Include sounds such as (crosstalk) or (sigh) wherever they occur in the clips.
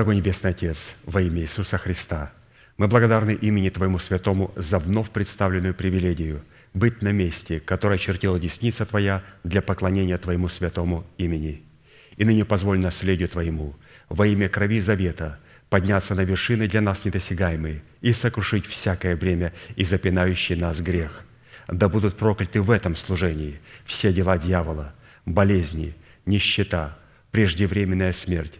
Дорогой Небесный Отец, во имя Иисуса Христа, мы благодарны имени Твоему Святому за вновь представленную привилегию быть на месте, которое чертила десница Твоя для поклонения Твоему Святому имени. И ныне позволь наследию Твоему во имя крови завета подняться на вершины для нас недосягаемые и сокрушить всякое бремя и запинающий нас грех. Да будут прокляты в этом служении все дела дьявола, болезни, нищета, преждевременная смерть,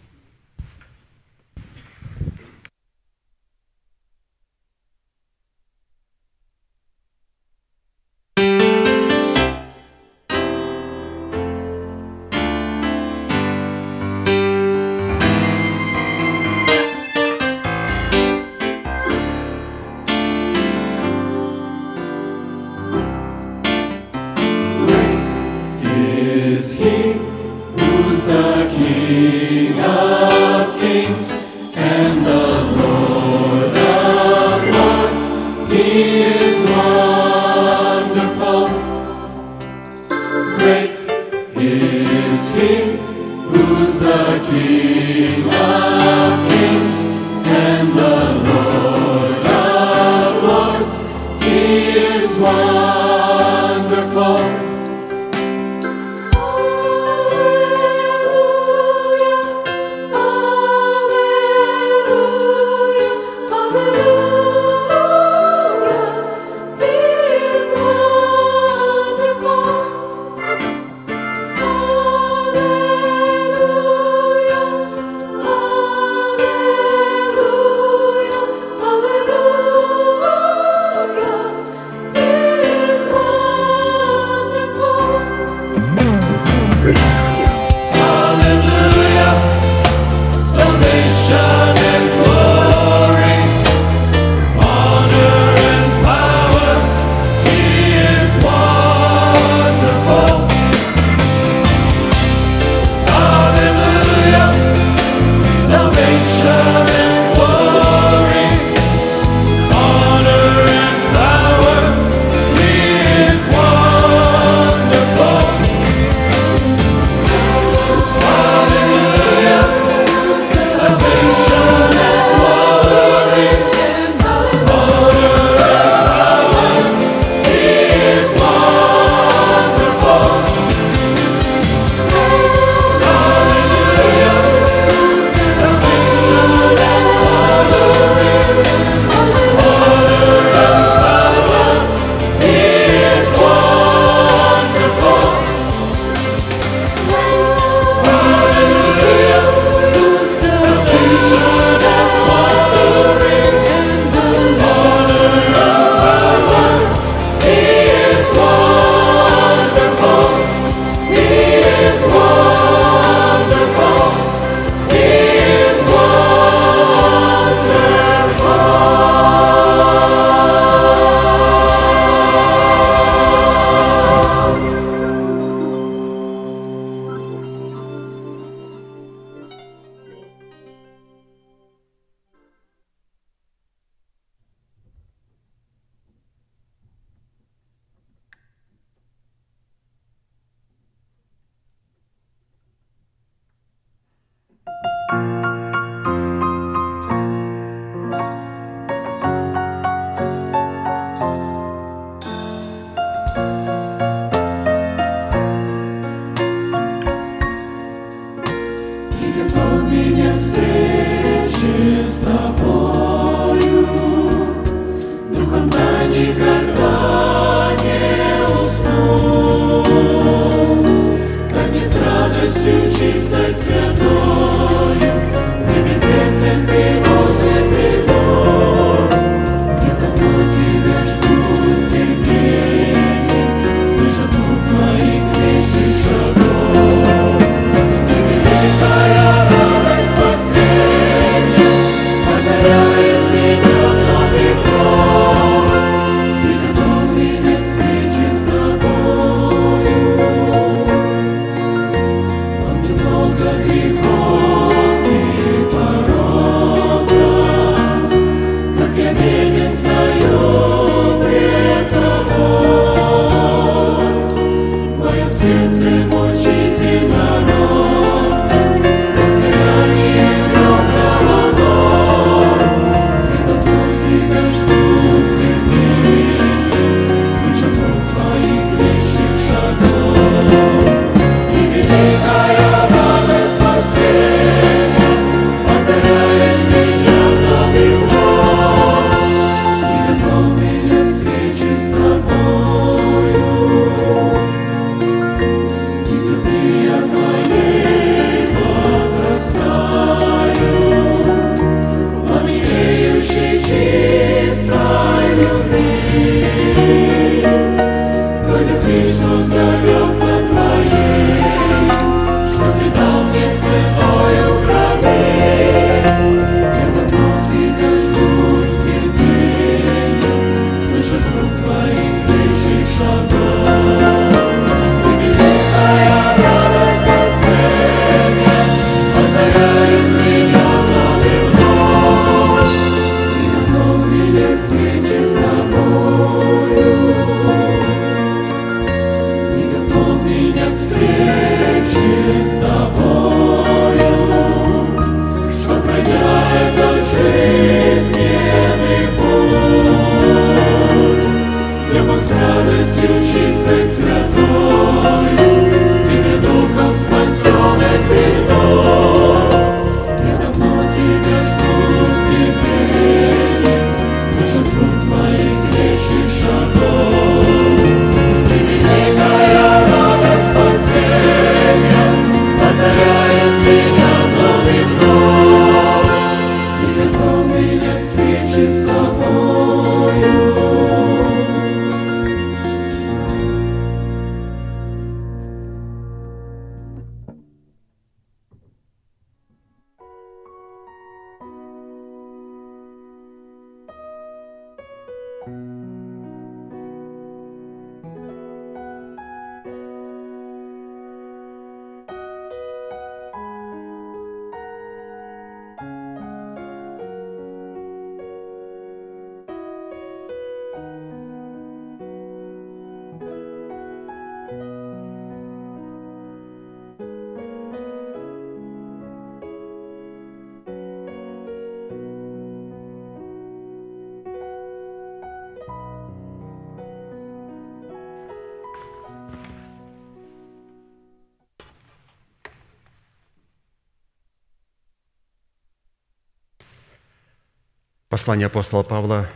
Послание апостола Павла,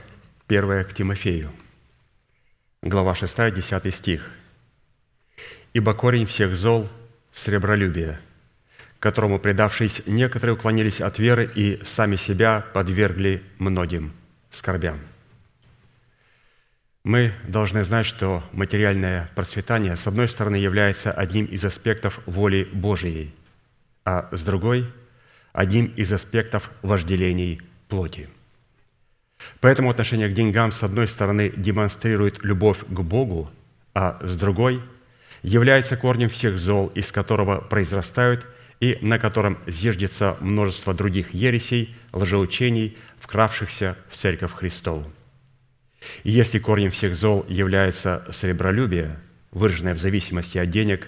1 к Тимофею, глава 6, 10 стих. «Ибо корень всех зол – сребролюбие, которому, предавшись, некоторые уклонились от веры и сами себя подвергли многим скорбям». Мы должны знать, что материальное процветание, с одной стороны, является одним из аспектов воли Божией, а с другой – одним из аспектов вожделений плоти – Поэтому отношение к деньгам, с одной стороны, демонстрирует любовь к Богу, а с другой является корнем всех зол, из которого произрастают и на котором зиждется множество других ересей, лжеучений, вкравшихся в Церковь Христову. И если корнем всех зол является сребролюбие, выраженное в зависимости от денег,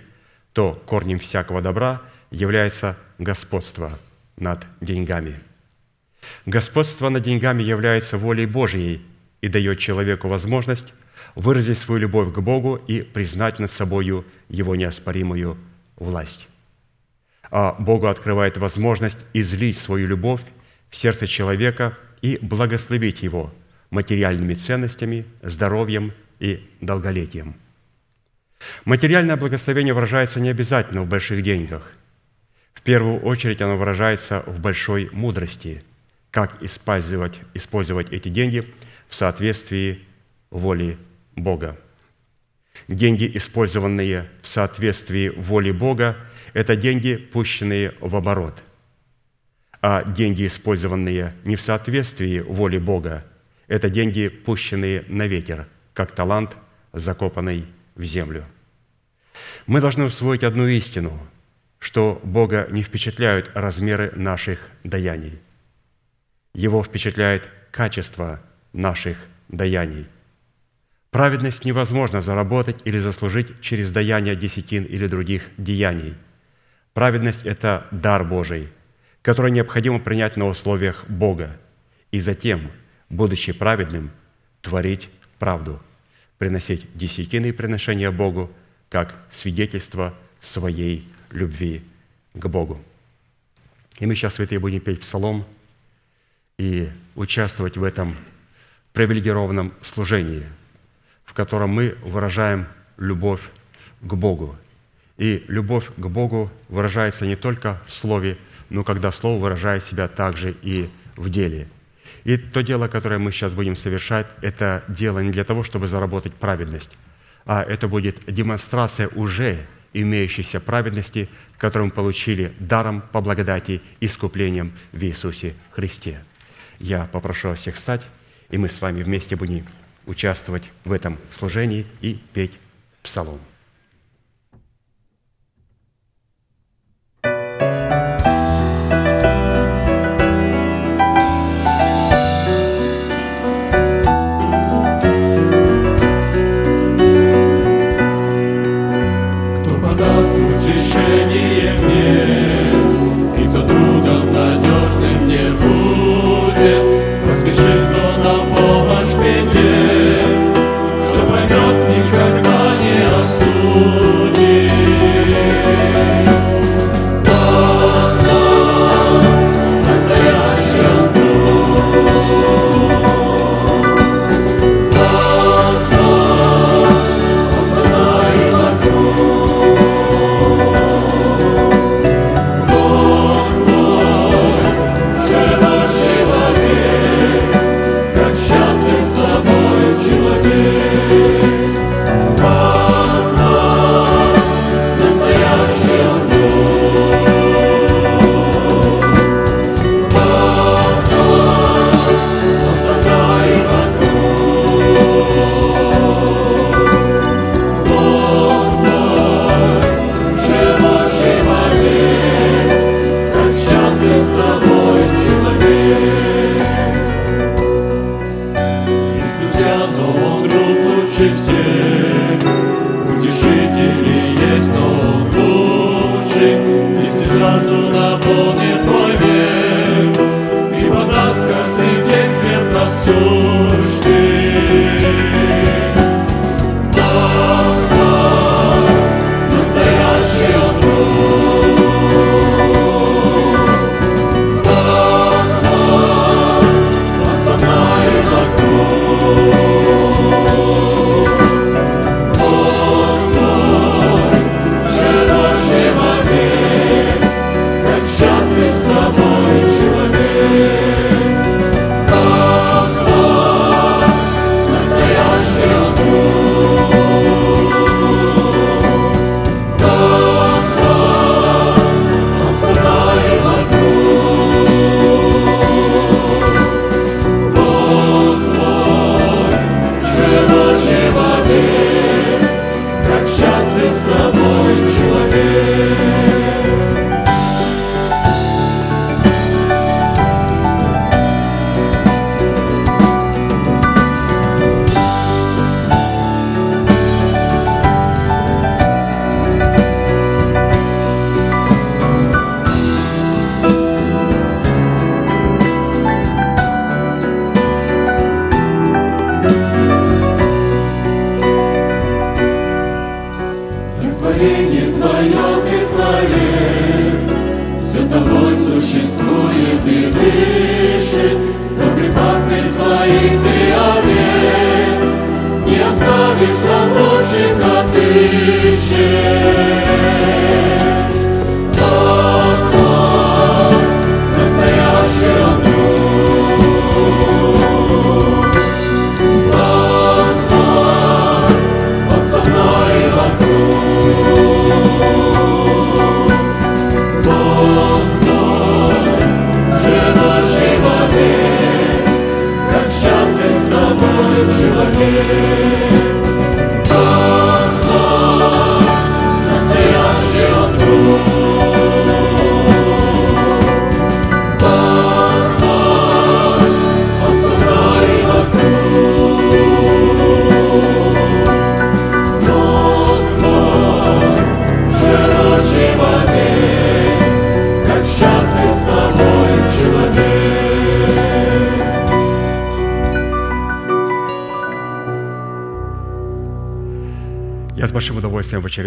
то корнем всякого добра является господство над деньгами – Господство над деньгами является волей Божьей и дает человеку возможность выразить свою любовь к Богу и признать над собою Его неоспоримую власть. а Богу открывает возможность излить свою любовь в сердце человека и благословить его материальными ценностями, здоровьем и долголетием. Материальное благословение выражается не обязательно в больших деньгах. В первую очередь оно выражается в большой мудрости, как использовать, использовать эти деньги в соответствии воли Бога. Деньги, использованные в соответствии воли Бога, это деньги, пущенные в оборот. А деньги, использованные не в соответствии воли Бога, это деньги, пущенные на ветер, как талант, закопанный в землю. Мы должны усвоить одну истину, что Бога не впечатляют размеры наших даяний. Его впечатляет качество наших даяний – Праведность невозможно заработать или заслужить через даяние десятин или других деяний. Праведность – это дар Божий, который необходимо принять на условиях Бога, и затем, будучи праведным, творить правду, приносить десятины и приношения Богу как свидетельство своей любви к Богу. И мы сейчас, святые, будем петь псалом и участвовать в этом привилегированном служении – в котором мы выражаем любовь к Богу. И любовь к Богу выражается не только в слове, но когда слово выражает себя также и в деле. И то дело, которое мы сейчас будем совершать, это дело не для того, чтобы заработать праведность, а это будет демонстрация уже имеющейся праведности, которую мы получили даром по благодати искуплением в Иисусе Христе. Я попрошу всех встать, и мы с вами вместе будем участвовать в этом служении и петь псалом.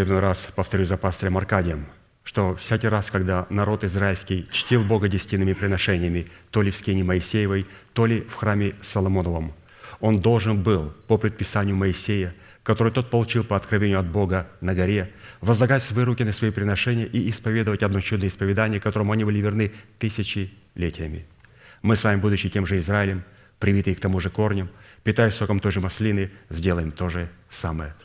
Очередной раз повторю за пастырем Аркадием, что всякий раз, когда народ израильский чтил Бога десятинными приношениями, то ли в скине Моисеевой, то ли в храме Соломоновом, он должен был по предписанию Моисея, который тот получил по откровению от Бога на горе, возлагать свои руки на свои приношения и исповедовать одно чудное исповедание, которому они были верны тысячелетиями. Мы с вами, будучи тем же Израилем, привитые к тому же корням, питаясь соком той же маслины, сделаем то же самое –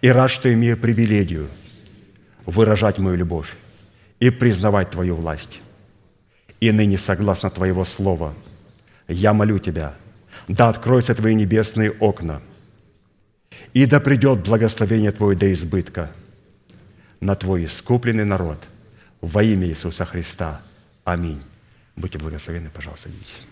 и рад, что имею привилегию выражать мою любовь и признавать Твою власть. И ныне, согласно Твоего Слова, я молю Тебя, да откроются Твои небесные окна, и да придет благословение Твое до избытка на Твой искупленный народ во имя Иисуса Христа. Аминь. Будьте благословенны, пожалуйста, садитесь.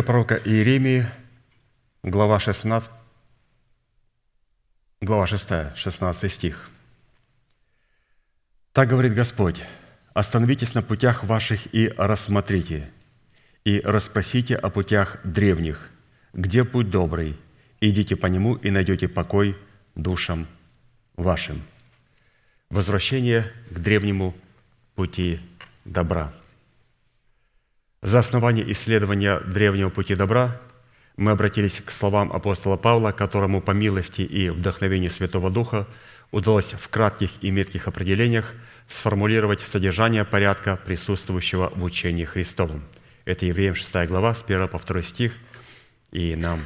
Книга пророка Иеремии, глава 16, глава 6, 16 стих. «Так говорит Господь, остановитесь на путях ваших и рассмотрите, и расспросите о путях древних, где путь добрый, идите по нему и найдете покой душам вашим». Возвращение к древнему пути добра. За основание исследования древнего пути добра мы обратились к словам апостола Павла, которому по милости и вдохновению Святого Духа удалось в кратких и метких определениях сформулировать содержание порядка, присутствующего в учении Христовом. Это Евреям 6 глава, с 1 по 2 стих, и нам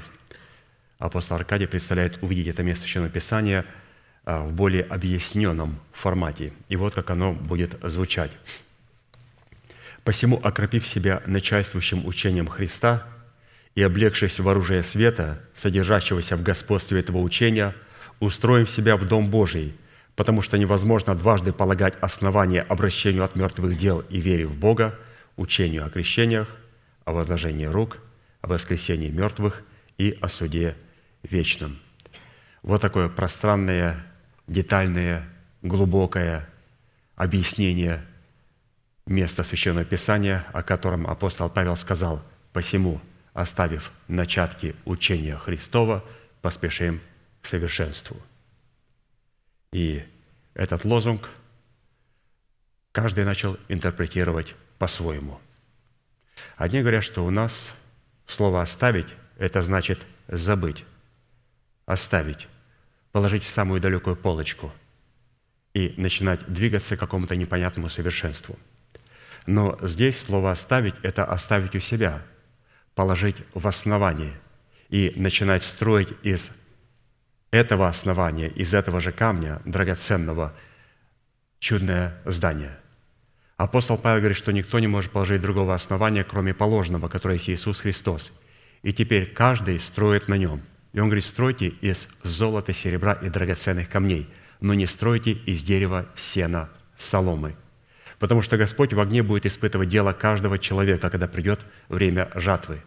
апостол Аркадий представляет увидеть это место Священного Писания а, в более объясненном формате. И вот как оно будет звучать. «Посему, окропив себя начальствующим учением Христа – и, облегшись в оружие света, содержащегося в господстве этого учения, устроим себя в Дом Божий, потому что невозможно дважды полагать основание обращению от мертвых дел и вере в Бога, учению о крещениях, о возложении рук, о воскресении мертвых и о суде вечном. Вот такое пространное, детальное, глубокое объяснение места Священного Писания, о котором апостол Павел сказал «Посему, оставив начатки учения Христова, поспешим к совершенству. И этот лозунг каждый начал интерпретировать по-своему. Одни говорят, что у нас слово «оставить» – это значит забыть, оставить, положить в самую далекую полочку и начинать двигаться к какому-то непонятному совершенству. Но здесь слово «оставить» – это оставить у себя – положить в основание и начинать строить из этого основания, из этого же камня драгоценного чудное здание. Апостол Павел говорит, что никто не может положить другого основания, кроме положенного, которое есть Иисус Христос. И теперь каждый строит на нем. И он говорит, стройте из золота, серебра и драгоценных камней, но не стройте из дерева, сена, соломы – потому что Господь в огне будет испытывать дело каждого человека, когда придет время жатвы.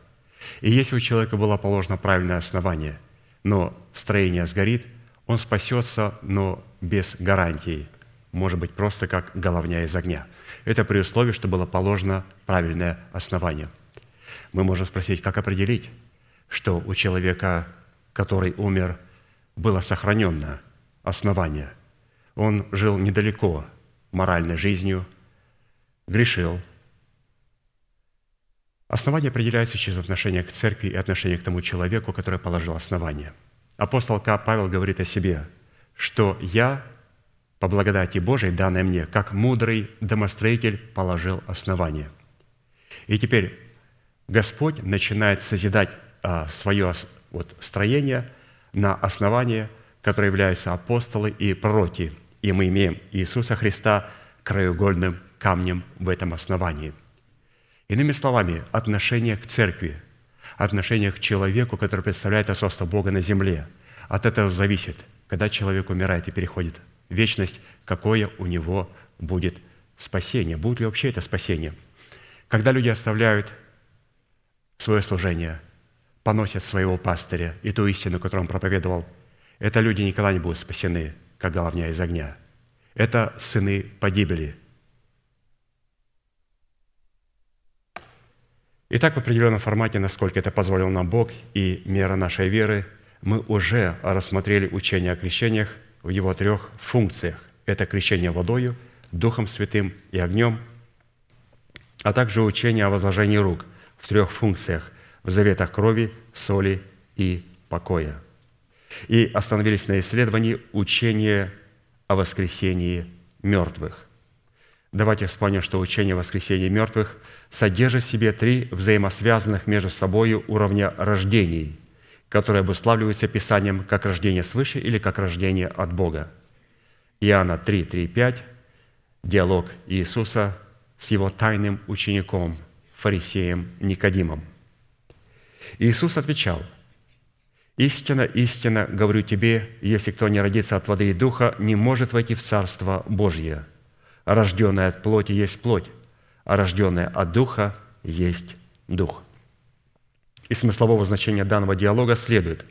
И если у человека было положено правильное основание, но строение сгорит, он спасется, но без гарантии, может быть, просто как головня из огня. Это при условии, что было положено правильное основание. Мы можем спросить, как определить, что у человека, который умер, было сохранено основание. Он жил недалеко моральной жизнью – грешил. Основание определяется через отношение к церкви и отношение к тому человеку, который положил основание. Апостол К. Павел говорит о себе, что «я, по благодати Божией, данной мне, как мудрый домостроитель, положил основание». И теперь Господь начинает созидать а, свое вот, строение на основании, которое являются апостолы и пророки. И мы имеем Иисуса Христа краеугольным камнем в этом основании. Иными словами, отношение к церкви, отношение к человеку, который представляет отцовство Бога на земле, от этого зависит, когда человек умирает и переходит в вечность, какое у него будет спасение, будет ли вообще это спасение. Когда люди оставляют свое служение, поносят своего пастыря и ту истину, которую он проповедовал, это люди никогда не будут спасены, как головня из огня. Это сыны погибели – Итак, в определенном формате, насколько это позволил нам Бог и мера нашей веры, мы уже рассмотрели учение о крещениях в его трех функциях. Это крещение водою, Духом Святым и огнем, а также учение о возложении рук в трех функциях – в заветах крови, соли и покоя. И остановились на исследовании учения о воскресении мертвых. Давайте вспомним, что учение о воскресении мертвых содержит в себе три взаимосвязанных между собой уровня рождений, которые обуславливаются Писанием как рождение свыше или как рождение от Бога. Иоанна 3, 3, 5, диалог Иисуса с его тайным учеником, фарисеем Никодимом. Иисус отвечал, «Истина, истина, говорю тебе, если кто не родится от воды и духа, не может войти в Царство Божье» рожденное от плоти есть плоть, а рожденное от духа есть дух. Из смыслового значения данного диалога следует,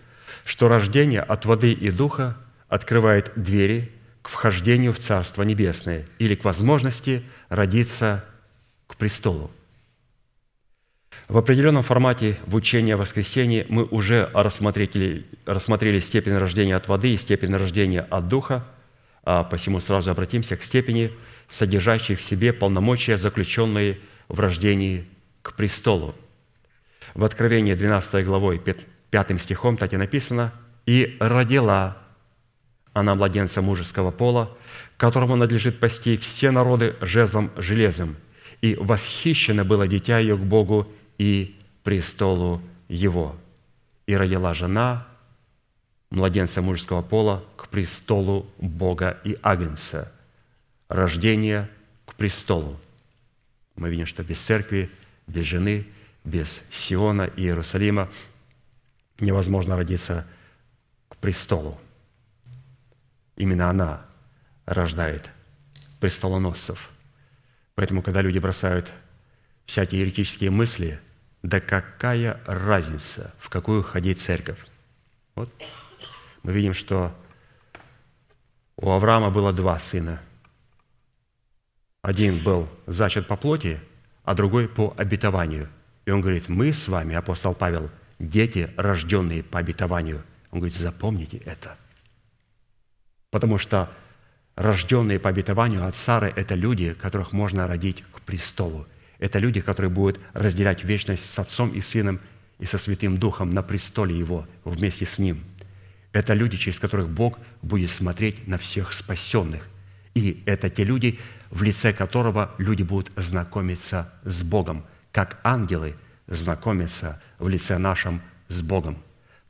что рождение от воды и духа открывает двери к вхождению в Царство Небесное или к возможности родиться к престолу. В определенном формате в учении о воскресении мы уже рассмотрели, рассмотрели степень рождения от воды и степень рождения от духа, а посему сразу обратимся к степени, содержащей в себе полномочия, заключенные в рождении к престолу. В Откровении 12 главой 5 стихом так и написано «И родила она младенца мужеского пола, которому надлежит пасти все народы жезлом железом, и восхищено было дитя ее к Богу и престолу Его. И родила жена младенца мужеского пола к престолу Бога и Агнца. Рождение к престолу. Мы видим, что без церкви, без жены, без Сиона и Иерусалима невозможно родиться к престолу. Именно она рождает престолоносцев. Поэтому, когда люди бросают всякие еретические мысли, да какая разница, в какую ходить церковь? Вот мы видим, что у Авраама было два сына. Один был зачат по плоти, а другой по обетованию. И он говорит, мы с вами, апостол Павел, дети, рожденные по обетованию. Он говорит, запомните это. Потому что рожденные по обетованию от Сары – это люди, которых можно родить к престолу. Это люди, которые будут разделять вечность с Отцом и Сыном и со Святым Духом на престоле Его вместе с Ним. Это люди, через которых Бог будет смотреть на всех спасенных. И это те люди, в лице которого люди будут знакомиться с Богом, как ангелы знакомятся в лице нашем с Богом.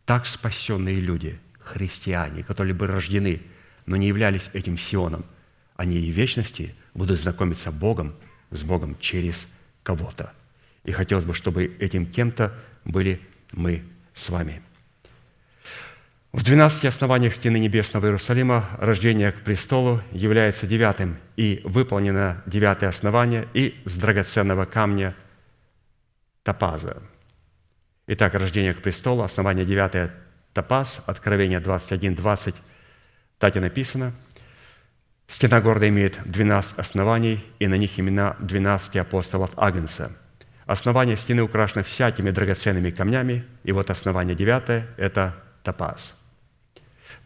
Так спасенные люди, христиане, которые были рождены, но не являлись этим Сионом, они и в вечности будут знакомиться Богом, с Богом через кого-то. И хотелось бы, чтобы этим кем-то были мы с вами. В 12 основаниях стены небесного Иерусалима рождение к престолу является девятым, и выполнено девятое основание и с драгоценного камня топаза. Итак, рождение к престолу, основание девятое топаз, Откровение 21, 20, так и написано – Стена города имеет 12 оснований, и на них имена 12 апостолов Агнца. Основание стены украшено всякими драгоценными камнями, и вот основание девятое – это топаз.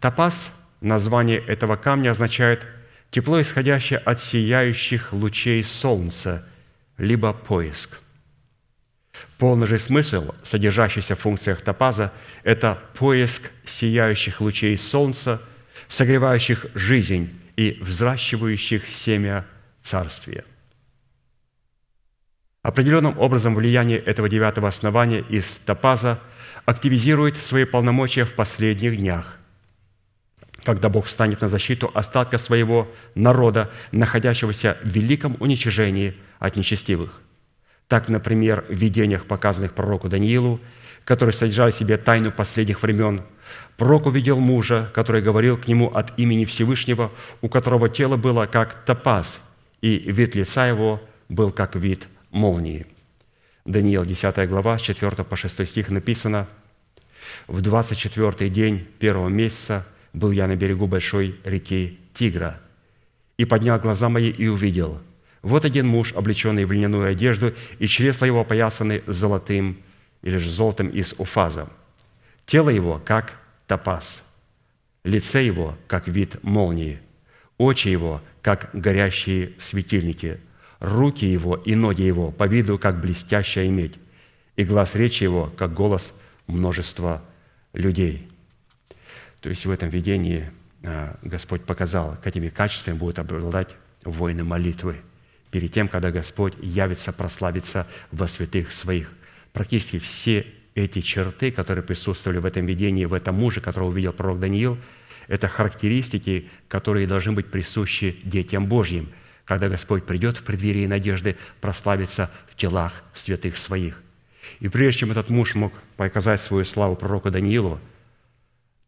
Топаз, название этого камня означает тепло, исходящее от сияющих лучей солнца, либо поиск. Полный же смысл, содержащийся в функциях топаза, это поиск сияющих лучей солнца, согревающих жизнь и взращивающих семя царствия. Определенным образом влияние этого девятого основания из Топаза активизирует свои полномочия в последних днях, когда Бог встанет на защиту остатка своего народа, находящегося в великом уничижении от нечестивых. Так, например, в видениях, показанных пророку Даниилу, которые содержали в себе тайну последних времен – Пророк увидел мужа, который говорил к нему от имени Всевышнего, у которого тело было как топаз, и вид лица его был как вид молнии. Даниил, 10 глава, с 4 по 6 стих написано, «В 24 день первого месяца был я на берегу большой реки Тигра, и поднял глаза мои и увидел, вот один муж, облеченный в льняную одежду, и чресла его опоясаны золотым или же золотом из уфаза. Тело его, как топаз, лице его, как вид молнии, очи его, как горящие светильники, руки его и ноги его по виду, как блестящая медь, и глаз речи его, как голос множества людей». То есть в этом видении а, Господь показал, какими качествами будут обладать воины молитвы перед тем, когда Господь явится, прославится во святых своих. Практически все эти черты, которые присутствовали в этом видении, в этом муже, которого увидел пророк Даниил, это характеристики, которые должны быть присущи детям Божьим, когда Господь придет в преддверии надежды прославиться в телах святых своих. И прежде чем этот муж мог показать свою славу пророку Даниилу,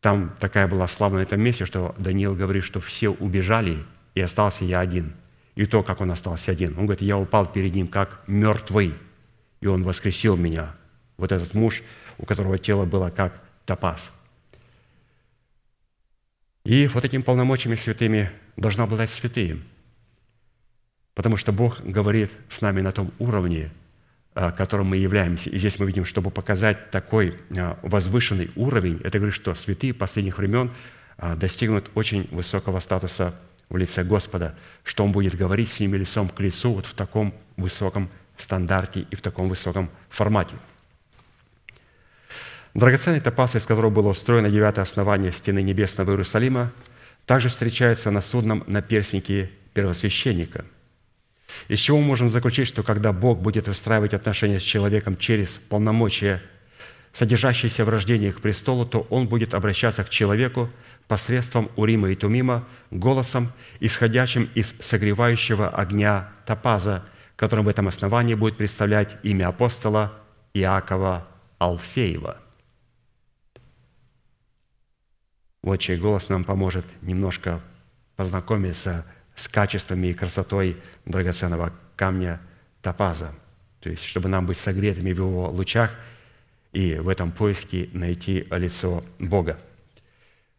там такая была слава на этом месте, что Даниил говорит, что все убежали, и остался я один. И то, как он остался один. Он говорит, я упал перед ним как мертвый, и он воскресил меня – вот этот муж у которого тело было как топаз. И вот этими полномочиями святыми должна обладать святые. Потому что Бог говорит с нами на том уровне, которым мы являемся. И здесь мы видим, чтобы показать такой а, возвышенный уровень, это говорит, что святые последних времен а, достигнут очень высокого статуса в лице Господа, что Он будет говорить с ними лицом к лицу вот в таком высоком стандарте и в таком высоком формате. Драгоценный топаз, из которого было устроено девятое основание стены небесного Иерусалима, также встречается на судном наперстнике первосвященника. Из чего мы можем заключить, что когда Бог будет выстраивать отношения с человеком через полномочия, содержащиеся в рождении к престолу, то Он будет обращаться к человеку посредством Урима и Тумима голосом, исходящим из согревающего огня топаза, которым в этом основании будет представлять имя апостола Иакова Алфеева. Вот чей голос нам поможет немножко познакомиться с качествами и красотой драгоценного камня топаза. То есть, чтобы нам быть согретыми в его лучах и в этом поиске найти лицо Бога.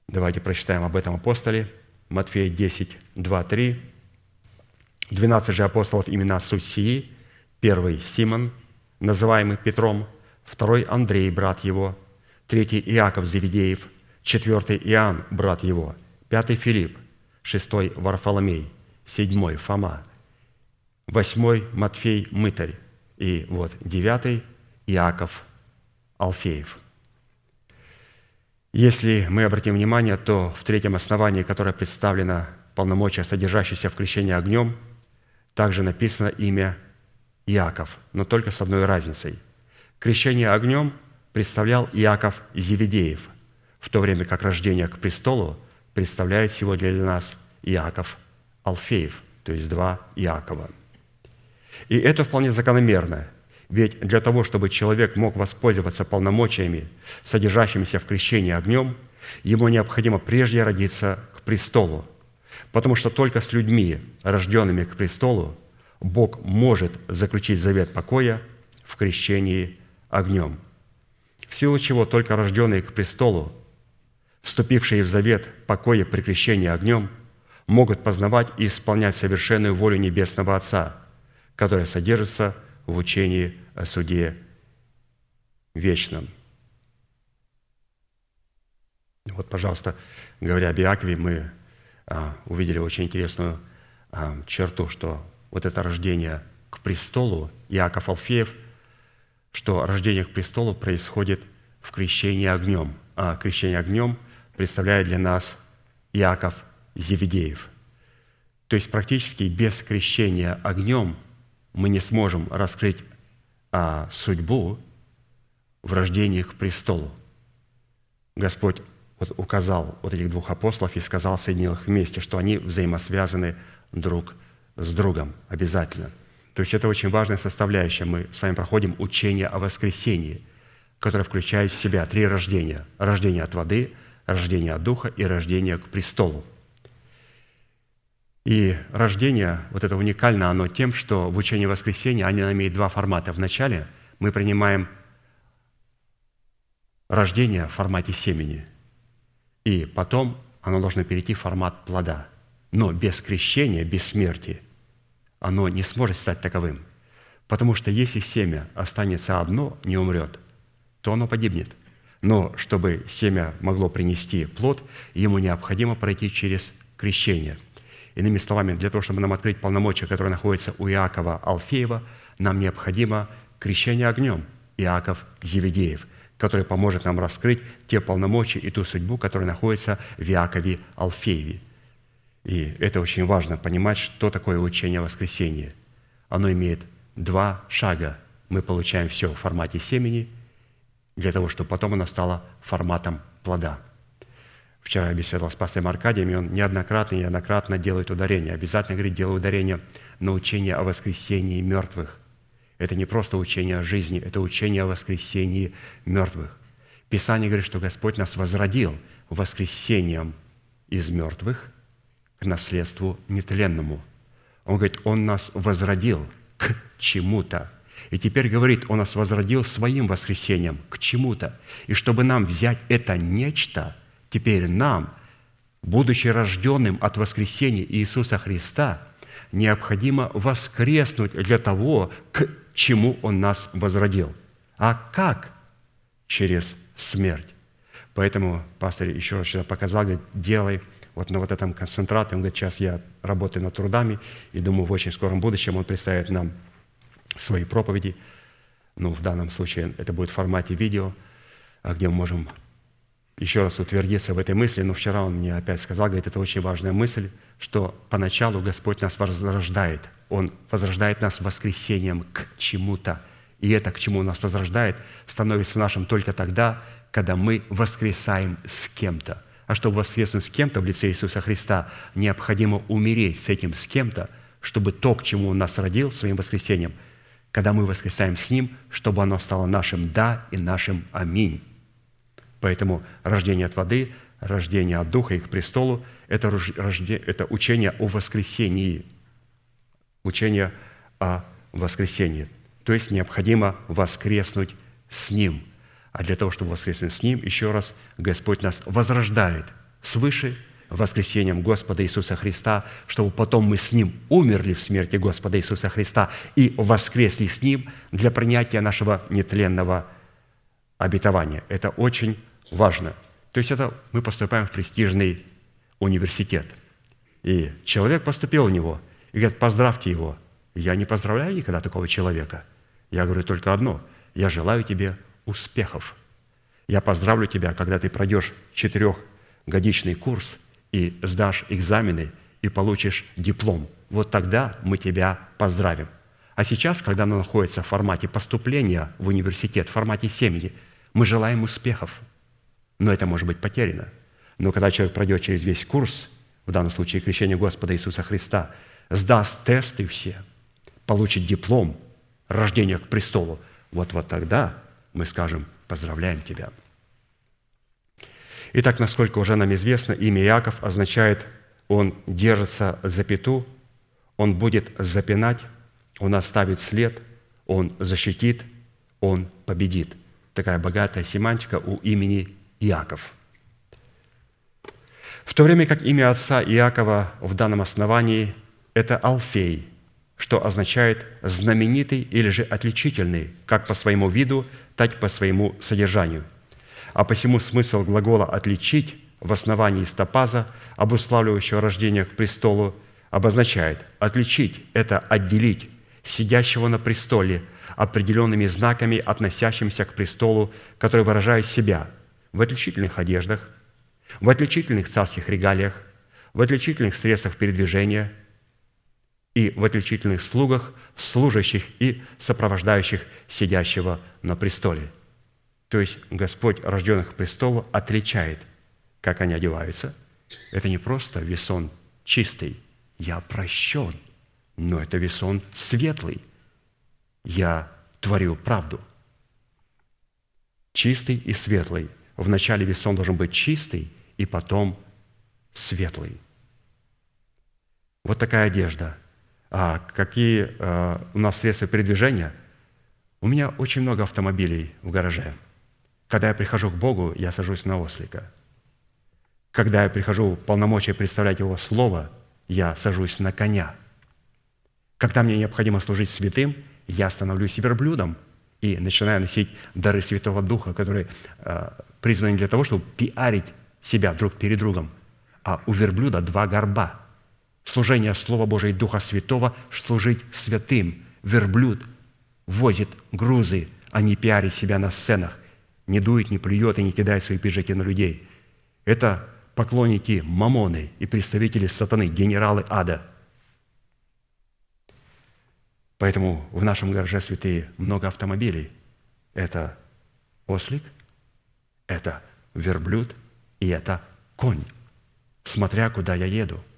Давайте прочитаем об этом апостоле. Матфея 10, 2, 3. 12 же апостолов имена суть. Первый – Симон, называемый Петром. Второй – Андрей, брат его. Третий – Иаков Завидеев. Четвертый – Иоанн, брат его. Пятый – Филипп. Шестой – Варфоломей. Седьмой – Фома. Восьмой – Матфей Мытарь. И вот девятый – Иаков Алфеев – если мы обратим внимание, то в третьем основании, которое представлено полномочия, содержащиеся в крещении огнем, также написано имя Иаков, но только с одной разницей. Крещение огнем представлял Иаков Зеведеев, в то время как рождение к престолу представляет сегодня для нас Иаков Алфеев, то есть два Иакова. И это вполне закономерно – ведь для того, чтобы человек мог воспользоваться полномочиями, содержащимися в крещении огнем, ему необходимо прежде родиться к престолу. Потому что только с людьми, рожденными к престолу, Бог может заключить завет покоя в крещении огнем. В силу чего только рожденные к престолу, вступившие в завет покоя при крещении огнем, могут познавать и исполнять совершенную волю Небесного Отца, которая содержится в учении о суде вечном. Вот, пожалуйста, говоря об Иакове, мы а, увидели очень интересную а, черту, что вот это рождение к престолу, Иаков Алфеев, что рождение к престолу происходит в крещении огнем. А крещение огнем представляет для нас Иаков Зеведеев. То есть практически без крещения огнем мы не сможем раскрыть а судьбу в рождении к престолу. Господь вот указал вот этих двух апостолов и сказал, соединил их вместе, что они взаимосвязаны друг с другом обязательно. То есть это очень важная составляющая. Мы с вами проходим учение о воскресении, которое включает в себя три рождения. Рождение от воды, рождение от духа и рождение к престолу. И рождение, вот это уникально оно тем, что в учении воскресения оно имеет два формата. Вначале мы принимаем рождение в формате семени, и потом оно должно перейти в формат плода. Но без крещения, без смерти, оно не сможет стать таковым. Потому что если семя останется одно, не умрет, то оно погибнет. Но чтобы семя могло принести плод, ему необходимо пройти через крещение – Иными словами, для того, чтобы нам открыть полномочия, которые находятся у Иакова Алфеева, нам необходимо крещение огнем Иаков Зеведеев, который поможет нам раскрыть те полномочия и ту судьбу, которая находится в Иакове Алфееве. И это очень важно понимать, что такое учение о воскресении. Оно имеет два шага. Мы получаем все в формате семени, для того, чтобы потом оно стало форматом плода – Вчера я беседовал с пастором Аркадием, и он неоднократно неоднократно делает ударение. Обязательно говорит, делаю ударение на учение о воскресении мертвых. Это не просто учение о жизни, это учение о воскресении мертвых. Писание говорит, что Господь нас возродил воскресением из мертвых к наследству нетленному. Он говорит, Он нас возродил к чему-то. И теперь говорит, Он нас возродил своим воскресением к чему-то. И чтобы нам взять это нечто, теперь нам, будучи рожденным от воскресения Иисуса Христа, необходимо воскреснуть для того, к чему Он нас возродил. А как? Через смерть. Поэтому пастор еще раз вчера показал, говорит, делай вот на вот этом концентрате. Он говорит, сейчас я работаю над трудами, и думаю, в очень скором будущем он представит нам свои проповеди. Ну, в данном случае это будет в формате видео, а где мы можем еще раз утвердиться в этой мысли. Но вчера он мне опять сказал, говорит, это очень важная мысль, что поначалу Господь нас возрождает. Он возрождает нас воскресением к чему-то. И это, к чему Он нас возрождает, становится нашим только тогда, когда мы воскресаем с кем-то. А чтобы воскреснуть с кем-то в лице Иисуса Христа, необходимо умереть с этим с кем-то, чтобы то, к чему Он нас родил своим воскресением, когда мы воскресаем с Ним, чтобы оно стало нашим «да» и нашим «аминь». Поэтому рождение от воды, рождение от Духа и к престолу – это, это учение о воскресении, учение о воскресении. То есть необходимо воскреснуть с Ним – а для того, чтобы воскреснуть с Ним, еще раз Господь нас возрождает свыше воскресением Господа Иисуса Христа, чтобы потом мы с Ним умерли в смерти Господа Иисуса Христа и воскресли с Ним для принятия нашего нетленного обетования. Это очень важно. То есть это мы поступаем в престижный университет. И человек поступил в него, и говорит, поздравьте его. Я не поздравляю никогда такого человека. Я говорю только одно. Я желаю тебе успехов. Я поздравлю тебя, когда ты пройдешь четырехгодичный курс и сдашь экзамены и получишь диплом. Вот тогда мы тебя поздравим. А сейчас, когда она находится в формате поступления в университет, в формате семьи, мы желаем успехов. Но это может быть потеряно. Но когда человек пройдет через весь курс, в данном случае крещение Господа Иисуса Христа, сдаст тесты все, получит диплом рождения к престолу, вот, вот тогда мы скажем «поздравляем тебя». Итак, насколько уже нам известно, имя Иаков означает «он держится за пету», «он будет запинать», «он оставит след», «он защитит», «он победит». Такая богатая семантика у имени Иаков. В то время как имя отца Иакова в данном основании – это Алфей – что означает знаменитый или же отличительный, как по своему виду, так и по своему содержанию. А посему смысл глагола «отличить» в основании стопаза, обуславливающего рождение к престолу, обозначает «отличить» – это «отделить» сидящего на престоле определенными знаками, относящимися к престолу, которые выражают себя в отличительных одеждах, в отличительных царских регалиях, в отличительных средствах передвижения – и в отличительных слугах, служащих и сопровождающих сидящего на престоле. То есть Господь рожденных престолу отличает, как они одеваются. Это не просто весон чистый, я прощен, но это весон светлый, я творю правду. Чистый и светлый. Вначале весон должен быть чистый, и потом светлый. Вот такая одежда – а какие а, у нас средства передвижения. У меня очень много автомобилей в гараже. Когда я прихожу к Богу, я сажусь на ослика. Когда я прихожу в полномочия представлять Его Слово, я сажусь на коня. Когда мне необходимо служить святым, я становлюсь верблюдом и начинаю носить дары Святого Духа, которые э, призваны для того, чтобы пиарить себя друг перед другом. А у верблюда два горба – служение Слова Божия и Духа Святого, служить святым. Верблюд возит грузы, а не пиарит себя на сценах, не дует, не плюет и не кидает свои пиджаки на людей. Это поклонники Мамоны и представители сатаны, генералы ада. Поэтому в нашем гараже святые много автомобилей. Это ослик, это верблюд и это конь, смотря куда я еду –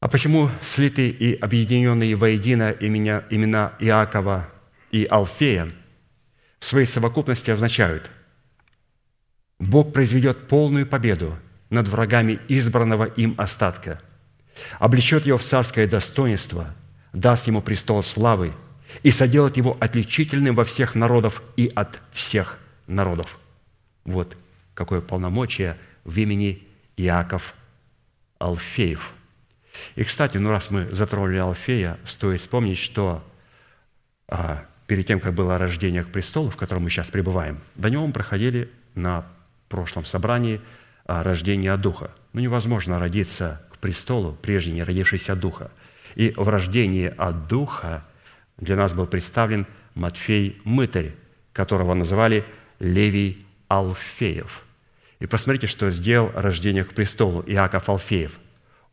А почему слиты и объединенные воедино имена, имена Иакова и Алфея в своей совокупности означают Бог произведет полную победу над врагами избранного им остатка облечет его в царское достоинство, даст ему престол славы и соделает его отличительным во всех народов и от всех народов. Вот какое полномочие в имени Иаков Алфеев. И, кстати, ну раз мы затронули Алфея, стоит вспомнить, что а, перед тем, как было рождение к престолу, в котором мы сейчас пребываем, до него мы проходили на прошлом собрании а, рождение Духа. Ну, невозможно родиться к престолу, прежде не родившийся Духа. И в рождении от Духа для нас был представлен Матфей Мытарь, которого называли Левий Алфеев. И посмотрите, что сделал рождение к престолу Иаков Алфеев.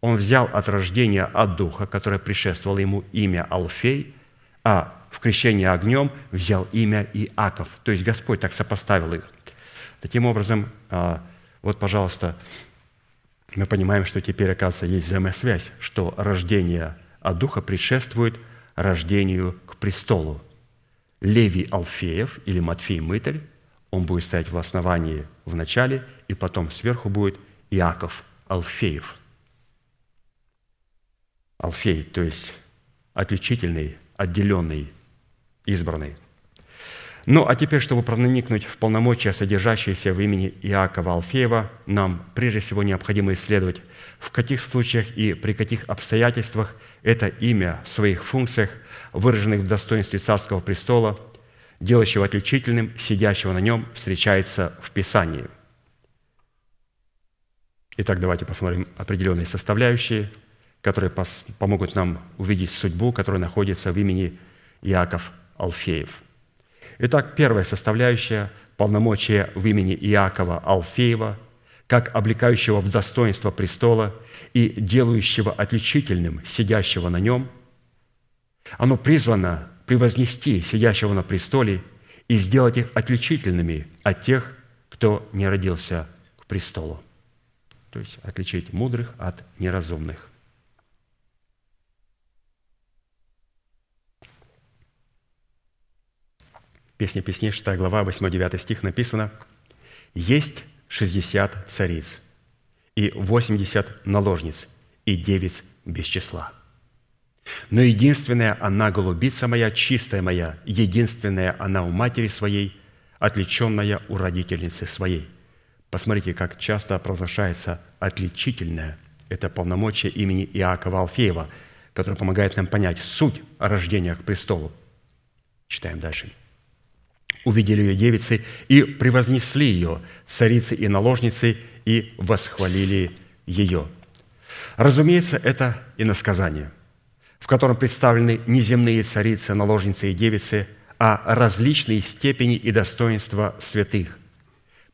Он взял от рождения от Духа, которое предшествовало ему имя Алфей, а в крещении огнем взял имя Иаков. То есть Господь так сопоставил их. Таким образом, а, вот, пожалуйста, мы понимаем, что теперь, оказывается, есть взаимосвязь, что рождение от Духа предшествует рождению к престолу. Левий Алфеев или Матфей Мытарь, он будет стоять в основании в начале, и потом сверху будет Иаков Алфеев. Алфей, то есть отличительный, отделенный, избранный – ну, а теперь, чтобы проникнуть в полномочия, содержащиеся в имени Иакова Алфеева, нам прежде всего необходимо исследовать, в каких случаях и при каких обстоятельствах это имя в своих функциях, выраженных в достоинстве царского престола, делающего отличительным, сидящего на нем, встречается в Писании. Итак, давайте посмотрим определенные составляющие, которые помогут нам увидеть судьбу, которая находится в имени Иаков Алфеев – Итак, первая составляющая – полномочия в имени Иакова Алфеева, как облекающего в достоинство престола и делающего отличительным сидящего на нем, оно призвано превознести сидящего на престоле и сделать их отличительными от тех, кто не родился к престолу. То есть отличить мудрых от неразумных. Песня песней, 6 глава, 8-9 стих написано, «Есть 60 цариц, и 80 наложниц, и девиц без числа. Но единственная она, голубица моя, чистая моя, единственная она у матери своей, отличенная у родительницы своей». Посмотрите, как часто провозглашается отличительное. Это полномочия имени Иакова Алфеева, которое помогает нам понять суть рождения к престолу. Читаем дальше увидели ее девицы и превознесли ее, царицы и наложницы, и восхвалили ее». Разумеется, это иносказание, в котором представлены не земные царицы, наложницы и девицы, а различные степени и достоинства святых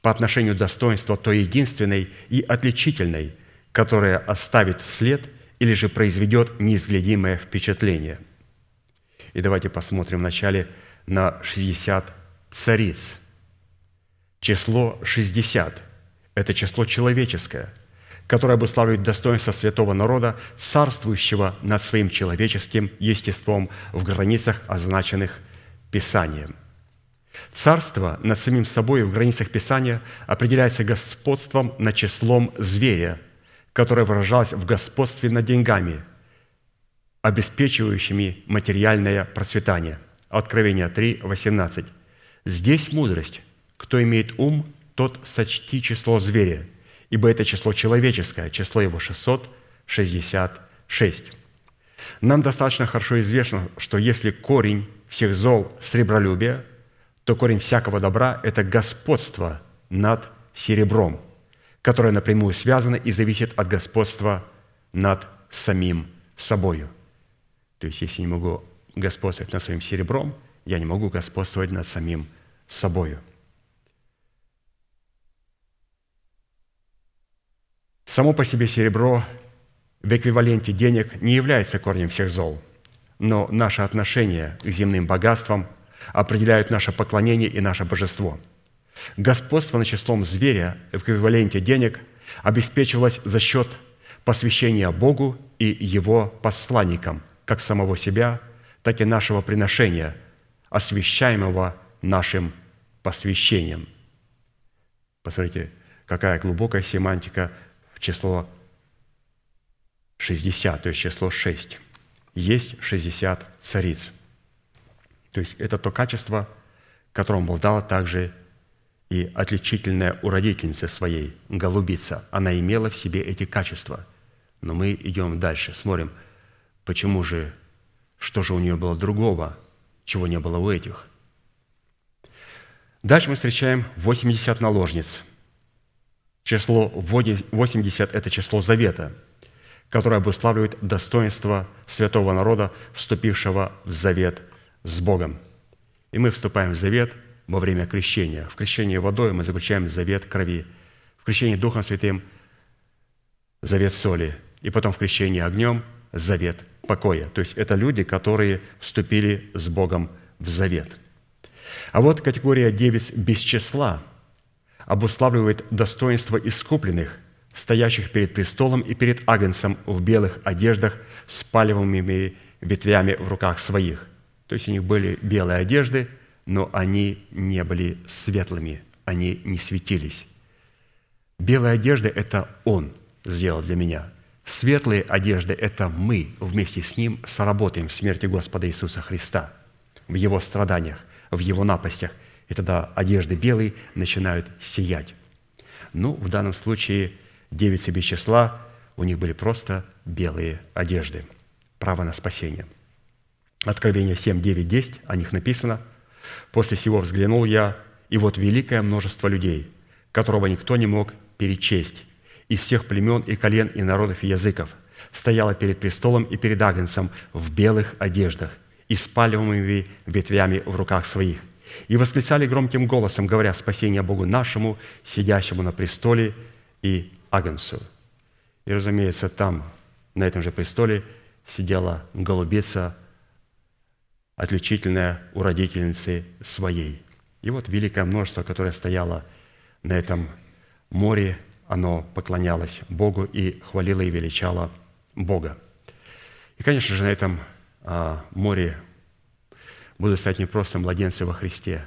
по отношению достоинства той единственной и отличительной, которая оставит след или же произведет неизглядимое впечатление. И давайте посмотрим вначале на 60 цариц. Число 60 – это число человеческое, которое обуславливает достоинство святого народа, царствующего над своим человеческим естеством в границах, означенных Писанием. Царство над самим собой в границах Писания определяется господством над числом зверя, которое выражалось в господстве над деньгами, обеспечивающими материальное процветание. Откровение 3, 18. Здесь мудрость. Кто имеет ум, тот сочти число зверя, ибо это число человеческое, число его 666. Нам достаточно хорошо известно, что если корень всех зол – сребролюбие, то корень всякого добра – это господство над серебром, которое напрямую связано и зависит от господства над самим собою. То есть, если не могу господствовать над своим серебром – я не могу господствовать над самим собою. Само по себе серебро в эквиваленте денег не является корнем всех зол, но наше отношение к земным богатствам определяют наше поклонение и наше божество. Господство над числом зверя в эквиваленте денег обеспечивалось за счет посвящения Богу и Его посланникам, как самого себя, так и нашего приношения – освящаемого нашим посвящением. Посмотрите, какая глубокая семантика в число 60, то есть число 6. Есть 60 цариц. То есть это то качество, которым обладала также и отличительная у родительницы своей, голубица. Она имела в себе эти качества. Но мы идем дальше, смотрим, почему же, что же у нее было другого, чего не было у этих. Дальше мы встречаем 80 наложниц. Число 80 – это число завета, которое обуславливает достоинство святого народа, вступившего в завет с Богом. И мы вступаем в завет – во время крещения. В крещении водой мы заключаем завет крови. В крещении Духом Святым – завет соли. И потом в крещении огнем – завет покоя. То есть это люди, которые вступили с Богом в завет. А вот категория девиц без числа обуславливает достоинство искупленных, стоящих перед престолом и перед агнцем в белых одеждах с палевыми ветвями в руках своих. То есть у них были белые одежды – но они не были светлыми, они не светились. Белая одежда – это Он сделал для меня. Светлые одежды – это мы вместе с Ним сработаем в смерти Господа Иисуса Христа, в Его страданиях, в Его напастях. И тогда одежды белые начинают сиять. Ну, в данном случае девицы без числа, у них были просто белые одежды. Право на спасение. Откровение 7, 9, 10, о них написано – После сего взглянул я, и вот великое множество людей, которого никто не мог перечесть, из всех племен и колен и народов и языков, стояло перед престолом и перед Агнцем в белых одеждах и с ветвями в руках своих. И восклицали громким голосом, говоря, «Спасение Богу нашему, сидящему на престоле и Агнцу». И, разумеется, там, на этом же престоле, сидела голубица отличительная у родительницы своей. И вот великое множество, которое стояло на этом море, оно поклонялось Богу и хвалило и величало Бога. И, конечно же, на этом а, море будут стоять не просто младенцы во Христе.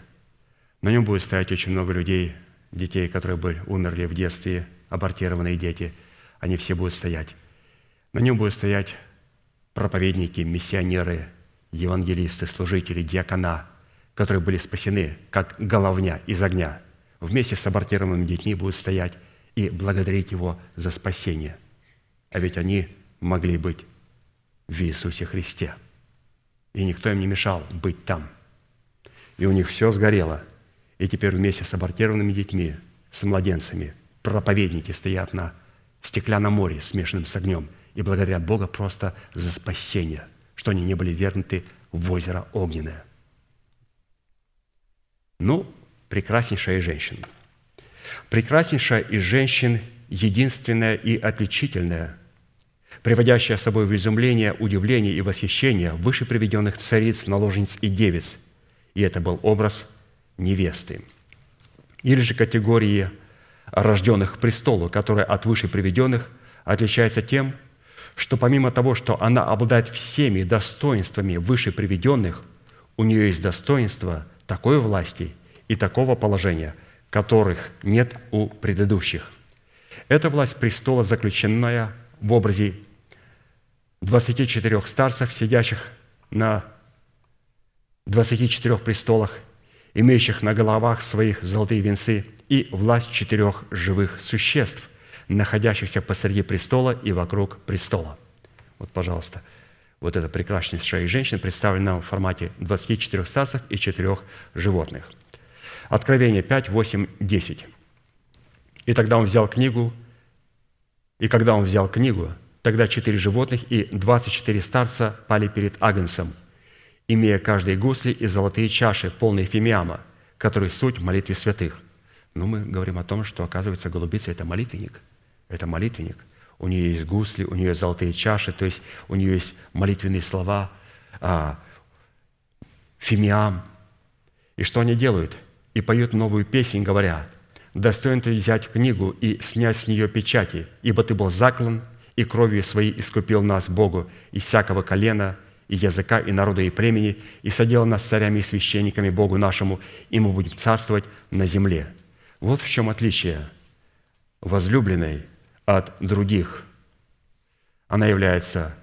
На нем будет стоять очень много людей, детей, которые были, умерли в детстве, абортированные дети. Они все будут стоять. На нем будут стоять проповедники, миссионеры, евангелисты, служители, диакона, которые были спасены, как головня из огня, вместе с абортированными детьми будут стоять и благодарить Его за спасение. А ведь они могли быть в Иисусе Христе. И никто им не мешал быть там. И у них все сгорело. И теперь вместе с абортированными детьми, с младенцами, проповедники стоят на стеклянном море, смешанном с огнем, и благодарят Бога просто за спасение – что они не были вернуты в озеро огненное. Ну, прекраснейшая женщина. Прекраснейшая из женщин, единственная и отличительная, приводящая с собой в изумление, удивление и восхищение выше приведенных цариц, наложниц и девиц. И это был образ невесты. Или же категории рожденных к престолу, которая от выше приведенных отличается тем, что помимо того, что она обладает всеми достоинствами выше приведенных, у нее есть достоинство такой власти и такого положения, которых нет у предыдущих. Эта власть престола, заключенная в образе 24 старцев, сидящих на 24 престолах, имеющих на головах своих золотые венцы, и власть четырех живых существ – находящихся посреди престола и вокруг престола. Вот, пожалуйста, вот эта прекраснейшая женщина представлена в формате 24 старцев и 4 животных. Откровение 5, 8, 10. «И тогда он взял книгу, и когда он взял книгу, тогда четыре животных и 24 старца пали перед Агнцем, имея каждые гусли и золотые чаши, полные фимиама, которые суть в молитве святых». Но мы говорим о том, что, оказывается, голубица – это молитвенник – это молитвенник. У нее есть гусли, у нее есть золотые чаши, то есть у нее есть молитвенные слова, а, фимиам. И что они делают? И поют новую песнь, говоря, «Достоин ты взять книгу и снять с нее печати, ибо ты был заклан, и кровью своей искупил нас Богу из всякого колена, и языка, и народа, и племени, и садил нас царями и священниками Богу нашему, и мы будем царствовать на земле». Вот в чем отличие возлюбленной – от других Она является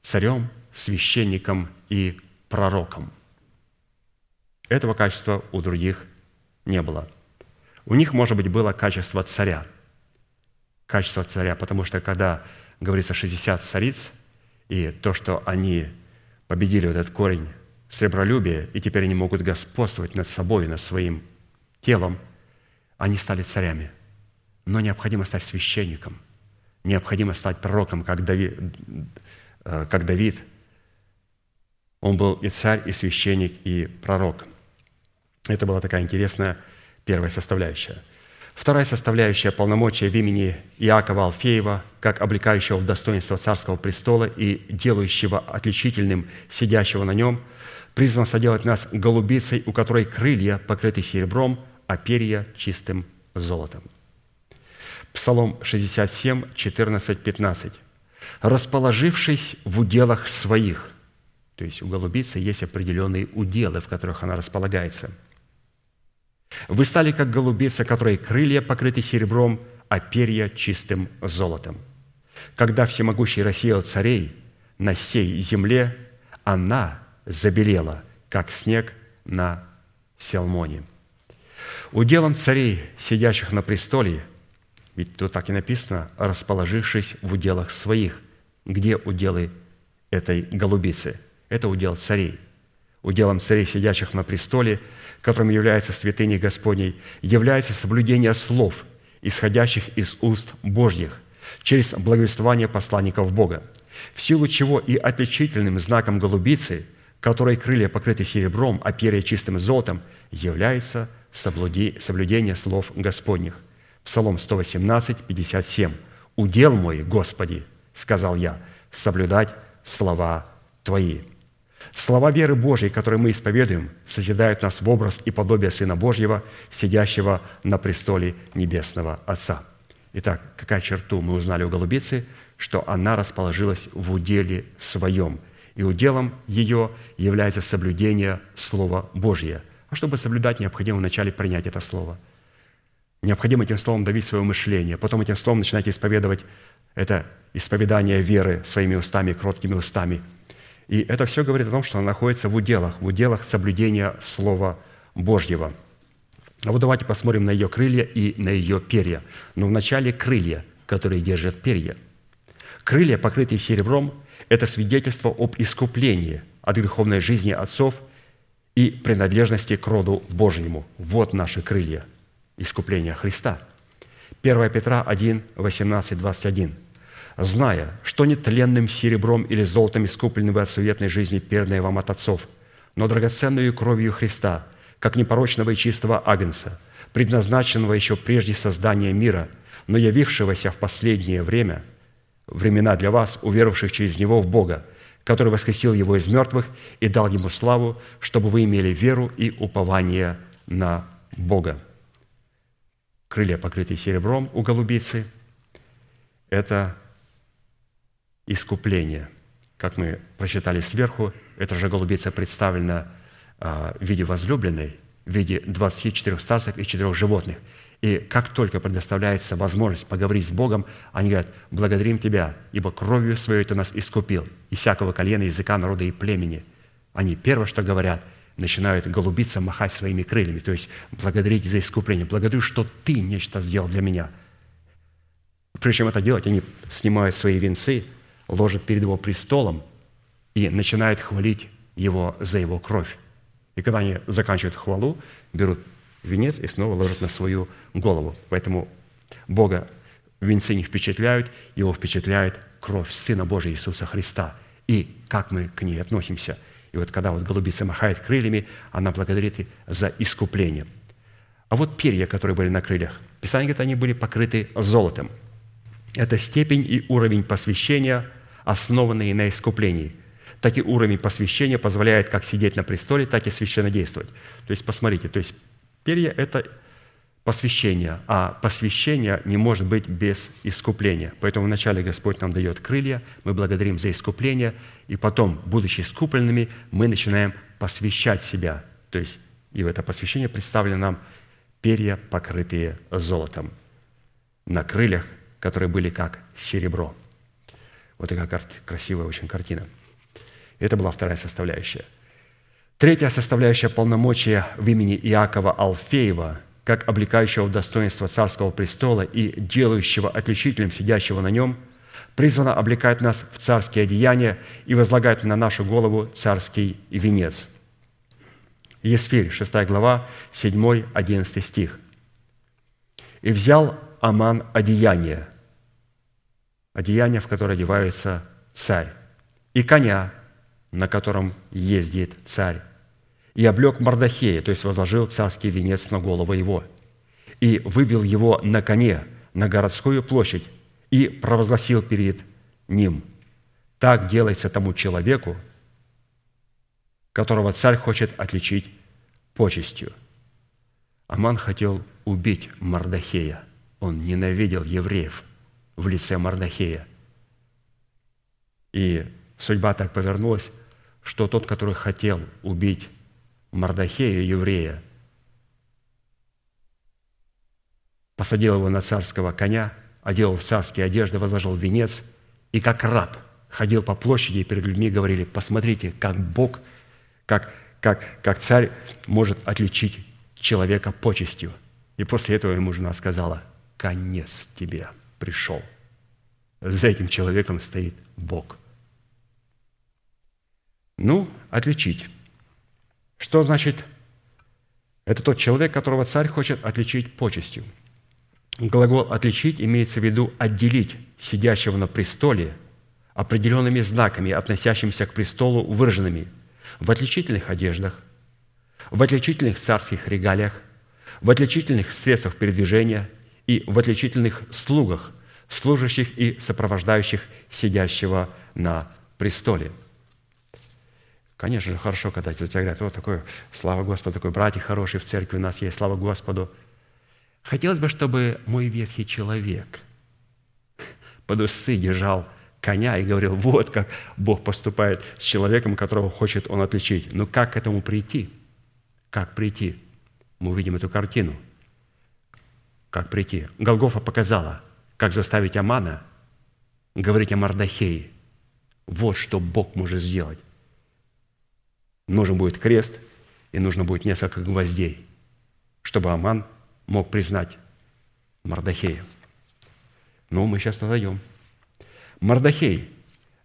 царем, священником и пророком. Этого качества у других не было. У них, может быть, было качество царя. Качество царя, потому что когда говорится 60 цариц, и то, что они победили вот этот корень сребролюбия, и теперь они могут господствовать над собой, над своим телом, они стали царями. Но необходимо стать священником, необходимо стать пророком, как Давид, э, как Давид. Он был и царь, и священник, и пророк. Это была такая интересная первая составляющая. Вторая составляющая полномочия в имени Иакова Алфеева, как облекающего в достоинство царского престола и делающего отличительным сидящего на нем, призван соделать нас голубицей, у которой крылья покрыты серебром, а перья чистым золотом. Псалом 67, 14, 15. «Расположившись в уделах своих», то есть у голубицы есть определенные уделы, в которых она располагается. «Вы стали, как голубица, которой крылья покрыты серебром, а перья чистым золотом. Когда всемогущий рассеял царей на сей земле, она забелела, как снег на Селмоне». Уделом царей, сидящих на престоле, ведь тут так и написано, расположившись в уделах своих. Где уделы этой голубицы? Это удел царей. Уделом царей, сидящих на престоле, которым является святыня Господней, является соблюдение слов, исходящих из уст Божьих, через благовествование посланников Бога, в силу чего и отличительным знаком голубицы, которой крылья покрыты серебром, а перья чистым золотом, является соблюдение слов Господних. Псалом 118, 57. «Удел мой, Господи, — сказал я, — соблюдать слова Твои». Слова веры Божьей, которые мы исповедуем, созидают нас в образ и подобие Сына Божьего, сидящего на престоле Небесного Отца. Итак, какая черту мы узнали у голубицы? Что она расположилась в уделе своем. И уделом ее является соблюдение Слова Божьего. А чтобы соблюдать, необходимо вначале принять это слово. Необходимо этим словом давить свое мышление. Потом этим словом начинать исповедовать это исповедание веры своими устами, кроткими устами. И это все говорит о том, что она находится в уделах, в уделах соблюдения Слова Божьего. А вот давайте посмотрим на ее крылья и на ее перья. Но вначале крылья, которые держат перья. Крылья, покрытые серебром, это свидетельство об искуплении от греховной жизни отцов и принадлежности к роду Божьему. Вот наши крылья искупления Христа. 1 Петра 1, 18, 21. «Зная, что не тленным серебром или золотом искуплены вы от суетной жизни, перданной вам от отцов, но драгоценную кровью Христа, как непорочного и чистого агнца, предназначенного еще прежде создания мира, но явившегося в последнее время, времена для вас, уверовавших через Него в Бога, который воскресил его из мертвых и дал ему славу, чтобы вы имели веру и упование на Бога. Крылья, покрытые серебром у голубицы, это искупление. Как мы прочитали сверху, эта же голубица представлена а, в виде возлюбленной, в виде 24 старцев и 4 животных – и как только предоставляется возможность поговорить с Богом, они говорят, благодарим Тебя, ибо кровью Своей Ты нас искупил, и всякого колена, языка, народа и племени. Они первое, что говорят, начинают голубиться, махать своими крыльями, то есть благодарить за искупление. Благодарю, что Ты нечто сделал для меня. Прежде чем это делать, они снимают свои венцы, ложат перед Его престолом и начинают хвалить Его за Его кровь. И когда они заканчивают хвалу, берут венец и снова ложат на свою голову. Поэтому Бога венцы не впечатляют, его впечатляет кровь Сына Божия Иисуса Христа. И как мы к ней относимся. И вот когда вот голубица махает крыльями, она благодарит за искупление. А вот перья, которые были на крыльях, Писание говорит, они были покрыты золотом. Это степень и уровень посвящения, основанные на искуплении. Так и уровень посвящения позволяет как сидеть на престоле, так и священно действовать. То есть, посмотрите, то есть Перья – это посвящение, а посвящение не может быть без искупления. Поэтому вначале Господь нам дает крылья, мы благодарим за искупление, и потом, будучи искупленными, мы начинаем посвящать себя. То есть, и в это посвящение представлено нам перья, покрытые золотом, на крыльях, которые были как серебро. Вот такая красивая очень картина. Это была вторая составляющая. Третья составляющая полномочия в имени Иакова Алфеева, как облекающего в достоинство царского престола и делающего отличителем сидящего на нем, призвана облекать нас в царские одеяния и возлагать на нашу голову царский венец. Есфирь, 6 глава, 7-11 стих. «И взял Аман одеяние, одеяние, в которое одевается царь, и коня, на котором ездит царь, и облег Мардахея, то есть возложил царский венец на голову его, и вывел его на коне на городскую площадь и провозгласил перед ним, так делается тому человеку, которого царь хочет отличить почестью. Аман хотел убить Мардахея. Он ненавидел евреев в лице Мардахея. И судьба так повернулась, что тот, который хотел убить Мардахея, еврея, посадил его на царского коня, одел в царские одежды, возложил венец, и как раб ходил по площади, и перед людьми говорили, посмотрите, как Бог, как, как, как царь может отличить человека почестью. И после этого ему жена сказала, конец тебе пришел. За этим человеком стоит Бог. Ну, отличить. Что значит? Это тот человек, которого царь хочет отличить почестью. Глагол «отличить» имеется в виду отделить сидящего на престоле определенными знаками, относящимися к престолу, выраженными в отличительных одеждах, в отличительных царских регалиях, в отличительных средствах передвижения и в отличительных слугах, служащих и сопровождающих сидящего на престоле. Конечно же, хорошо, когда тебе говорят, вот такой, слава Господу, такой братья хороший в церкви у нас есть, слава Господу. Хотелось бы, чтобы мой ветхий человек под усы держал коня и говорил, вот как Бог поступает с человеком, которого хочет он отличить. Но как к этому прийти? Как прийти? Мы увидим эту картину. Как прийти? Голгофа показала, как заставить Амана говорить о Мардахее. Вот что Бог может сделать. Нужен будет крест, и нужно будет несколько гвоздей, чтобы Аман мог признать Мардахея. Ну, мы сейчас подойдем. Мардахей,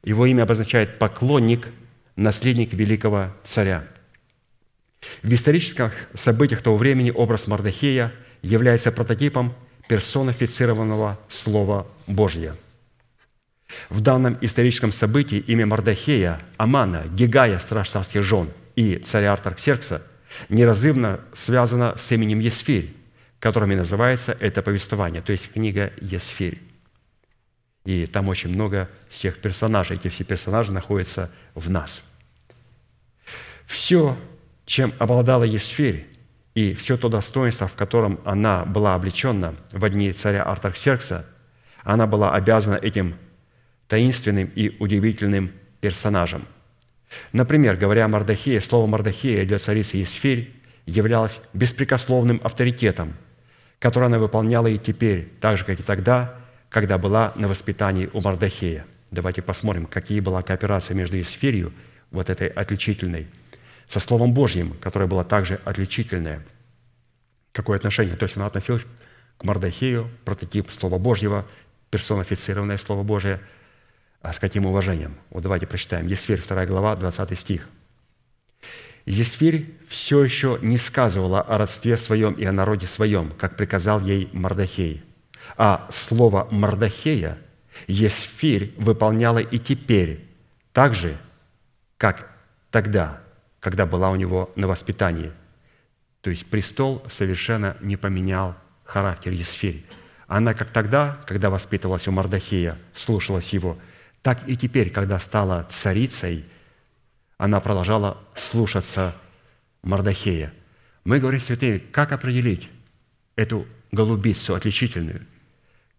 его имя обозначает поклонник, наследник великого царя. В исторических событиях того времени образ Мардахея является прототипом персонифицированного Слова Божьего. В данном историческом событии имя Мардахея, Амана, Гигая, страж царских жен и царя Артарксеркса неразрывно связано с именем Есфирь, которыми называется это повествование, то есть книга Есфирь. И там очень много всех персонажей. Эти все персонажи находятся в нас. Все, чем обладала Есфирь, и все то достоинство, в котором она была облечена в одни царя Артаксеркса, она была обязана этим таинственным и удивительным персонажем. Например, говоря о Мардахее, слово Мардахея для царицы Есфирь являлось беспрекословным авторитетом, который она выполняла и теперь, так же, как и тогда, когда была на воспитании у Мардахея. Давайте посмотрим, какие была кооперация между Есфирью, вот этой отличительной, со Словом Божьим, которое было также отличительное. Какое отношение? То есть она относилась к Мардахею, прототип Слова Божьего, персонифицированное Слово Божие – а с каким уважением? Вот давайте прочитаем. Есфирь, 2 глава, 20 стих. Есфирь все еще не сказывала о родстве своем и о народе своем, как приказал ей Мардахей. А слово Мардахея Есфирь выполняла и теперь, так же, как тогда, когда была у него на воспитании. То есть престол совершенно не поменял характер Есфирь. Она как тогда, когда воспитывалась у Мардахея, слушалась его – так и теперь, когда стала царицей, она продолжала слушаться Мардахея. Мы говорим, святые, как определить эту голубицу отличительную?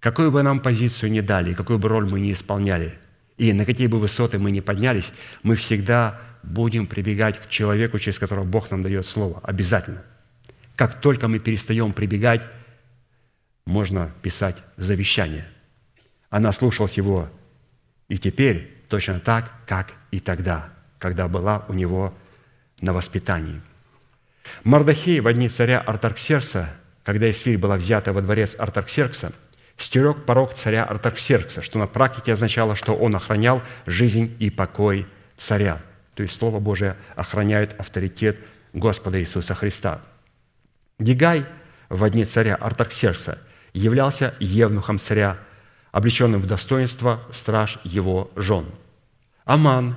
Какую бы нам позицию ни дали, какую бы роль мы ни исполняли, и на какие бы высоты мы ни поднялись, мы всегда будем прибегать к человеку, через которого Бог нам дает слово. Обязательно. Как только мы перестаем прибегать, можно писать завещание. Она слушалась его и теперь точно так, как и тогда, когда была у него на воспитании. Мардахей в дни царя Артарксеркса, когда Исфирь была взята во дворец Артарксеркса, стерег порог царя Артарксеркса, что на практике означало, что он охранял жизнь и покой царя. То есть Слово Божие охраняет авторитет Господа Иисуса Христа. Гигай в дни царя Артарксеркса являлся евнухом царя, облеченным в достоинство страж его жен. Аман,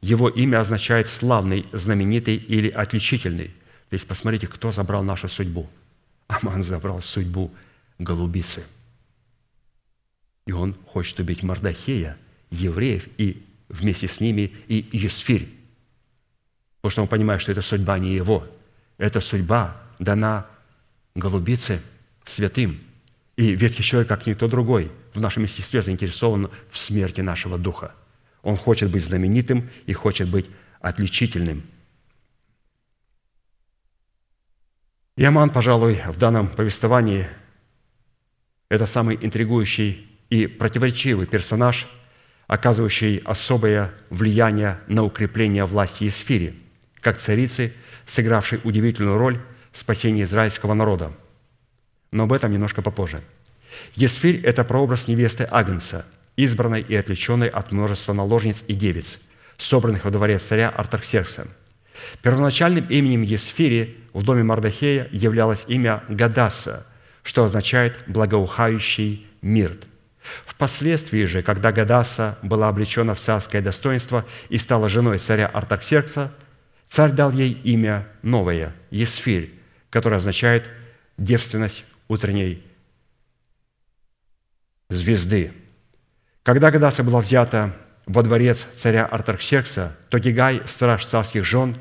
его имя означает «славный», «знаменитый» или «отличительный». То есть посмотрите, кто забрал нашу судьбу. Аман забрал судьбу голубицы. И он хочет убить Мардахея, евреев, и вместе с ними и Есфирь. Потому что он понимает, что это судьба не его. Это судьба дана голубице святым. И ветхий человек, как никто другой, в нашем естестве заинтересован в смерти нашего духа. Он хочет быть знаменитым и хочет быть отличительным. И Аман, пожалуй, в данном повествовании – это самый интригующий и противоречивый персонаж, оказывающий особое влияние на укрепление власти Есфири, как царицы, сыгравшей удивительную роль в спасении израильского народа. Но об этом немножко попозже. Есфирь – это прообраз невесты Агнца, избранной и отличенной от множества наложниц и девиц, собранных во дворе царя Артаксеркса. Первоначальным именем Есфири в доме Мардахея являлось имя Гадаса, что означает «благоухающий мирт». Впоследствии же, когда Гадаса была облечена в царское достоинство и стала женой царя Артаксеркса, царь дал ей имя новое – Есфирь, которое означает девственность утренней звезды. Когда Гадаса была взята во дворец царя Артарксеркса, то Гигай, страж царских жен,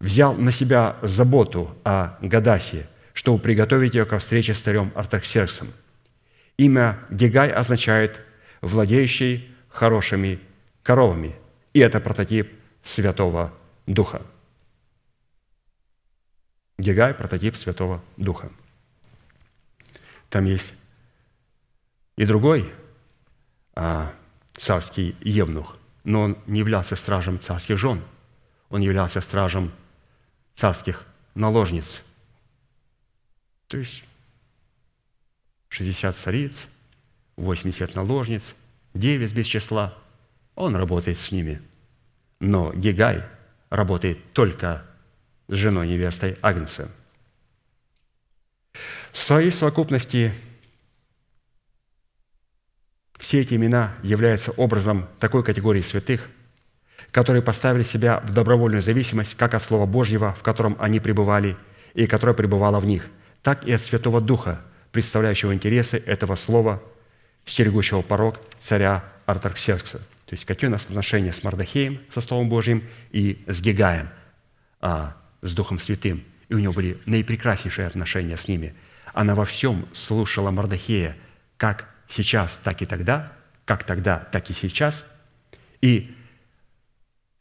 взял на себя заботу о Гадасе, чтобы приготовить ее ко встрече с царем Артарксерксом. Имя Гигай означает «владеющий хорошими коровами», и это прототип Святого Духа. Гигай – прототип Святого Духа. Там есть и другой а, царский евнух, но он не являлся стражем царских жен, он являлся стражем царских наложниц. То есть 60 цариц, 80 наложниц, 9 без числа. Он работает с ними. Но Гигай работает только с женой невестой Агнца. В своей совокупности все эти имена являются образом такой категории святых, которые поставили себя в добровольную зависимость как от Слова Божьего, в котором они пребывали, и которое пребывало в них, так и от Святого Духа, представляющего интересы этого Слова, стерегущего порог царя Артарксеркса. То есть какие у нас отношения с Мардахеем, со Словом Божьим, и с Гегаем, а, с Духом Святым. И у него были наипрекраснейшие отношения с ними. Она во всем слушала Мардахея, как сейчас, так и тогда, как тогда, так и сейчас. И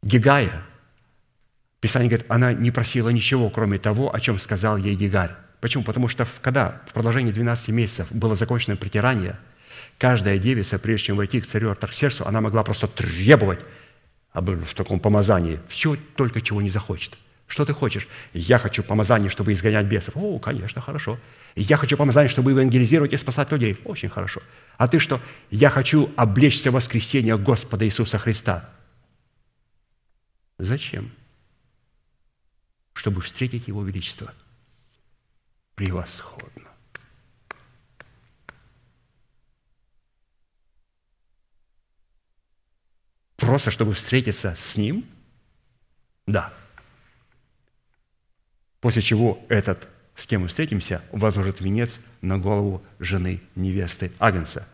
Гигая, Писание говорит, она не просила ничего, кроме того, о чем сказал ей Гигарь. Почему? Потому что когда в продолжении 12 месяцев было закончено притирание, каждая девица, прежде чем войти к царю Артаксерсу, она могла просто требовать в таком помазании все, только чего не захочет. Что ты хочешь? Я хочу помазание, чтобы изгонять бесов. О, конечно, хорошо. Я хочу помазание, чтобы евангелизировать и спасать людей. Очень хорошо. А ты что? Я хочу облечься воскресение Господа Иисуса Христа. Зачем? Чтобы встретить Его Величество. Превосходно. Просто чтобы встретиться с Ним? Да. После чего этот, с кем мы встретимся, возложит венец на голову жены невесты Агнца.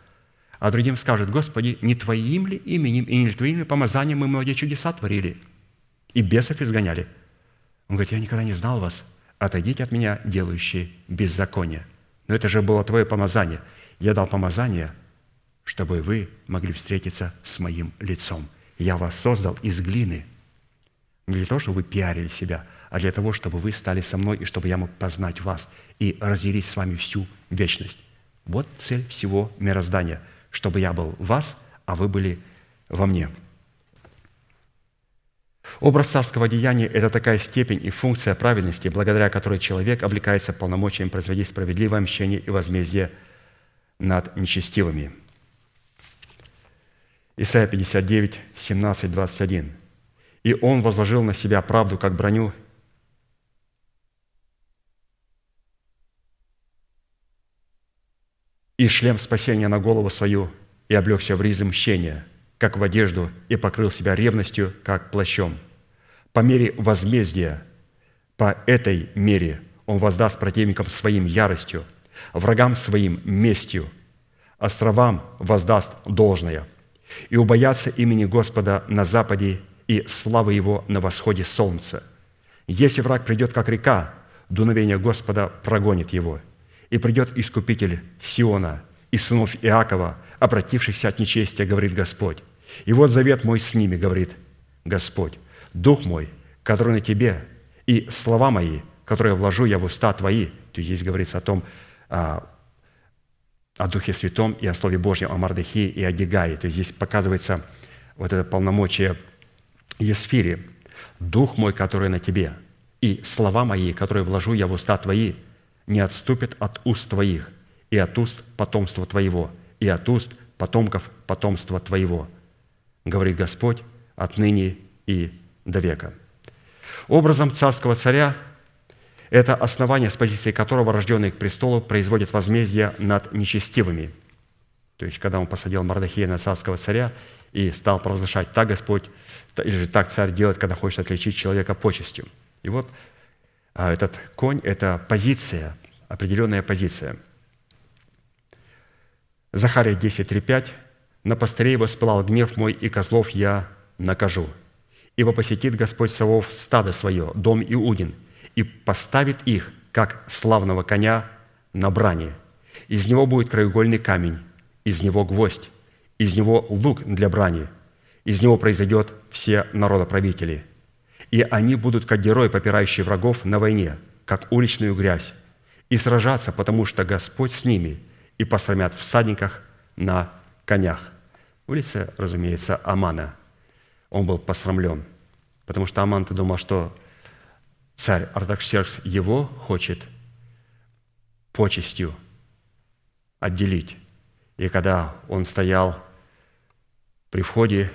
А другим скажет, Господи, не Твоим ли именем и не Твоим ли помазанием мы многие чудеса творили и бесов изгоняли? Он говорит, я никогда не знал вас, отойдите от меня, делающие беззаконие. Но это же было Твое помазание. Я дал помазание, чтобы вы могли встретиться с моим лицом. Я вас создал из глины. Не для того, чтобы вы пиарили себя – а для того, чтобы вы стали со мной и чтобы я мог познать вас и разделить с вами всю вечность. Вот цель всего мироздания, чтобы я был вас, а вы были во мне». Образ царского деяния – это такая степень и функция праведности, благодаря которой человек облекается полномочием производить справедливое мщение и возмездие над нечестивыми. Исайя 59, 17, 21. «И он возложил на себя правду, как броню, и шлем спасения на голову свою, и облегся в ризы мщения, как в одежду, и покрыл себя ревностью, как плащом. По мере возмездия, по этой мере он воздаст противникам своим яростью, врагам своим местью, островам воздаст должное, и убоятся имени Господа на западе и славы Его на восходе солнца. Если враг придет, как река, дуновение Господа прогонит его – и придет Искупитель Сиона и сынов Иакова, обратившихся от нечестия, говорит Господь. И вот завет мой с ними, говорит Господь. Дух мой, который на тебе, и слова мои, которые вложу я в уста твои. То есть здесь говорится о том, а, о Духе Святом и о Слове Божьем, о Мардахии и о Дигае. То есть здесь показывается вот это полномочие Есфири. «Дух мой, который на тебе, и слова мои, которые вложу я в уста твои, не отступит от уст твоих, и от уст потомства твоего, и от уст потомков потомства твоего, говорит Господь отныне и до века». Образом царского царя – это основание, с позиции которого рожденный к престолу производит возмездие над нечестивыми. То есть, когда он посадил Мардахея на царского царя и стал провозглашать «так Господь» или же «так царь делает, когда хочет отличить человека почестью». И вот а этот конь – это позиция, определенная позиция. Захария 10.3.5 «На пастыре воспылал гнев мой, и козлов я накажу. Ибо посетит Господь Савов стадо свое, дом Иудин, и поставит их, как славного коня, на брани. Из него будет краеугольный камень, из него гвоздь, из него лук для брани, из него произойдет все народоправители. И они будут, как герои, попирающие врагов на войне, как уличную грязь, и сражаться, потому что Господь с ними, и посрамят всадниках на конях». Улица, разумеется, Амана. Он был посрамлен, потому что Аман-то думал, что царь Артаксеркс его хочет почестью отделить. И когда он стоял при входе,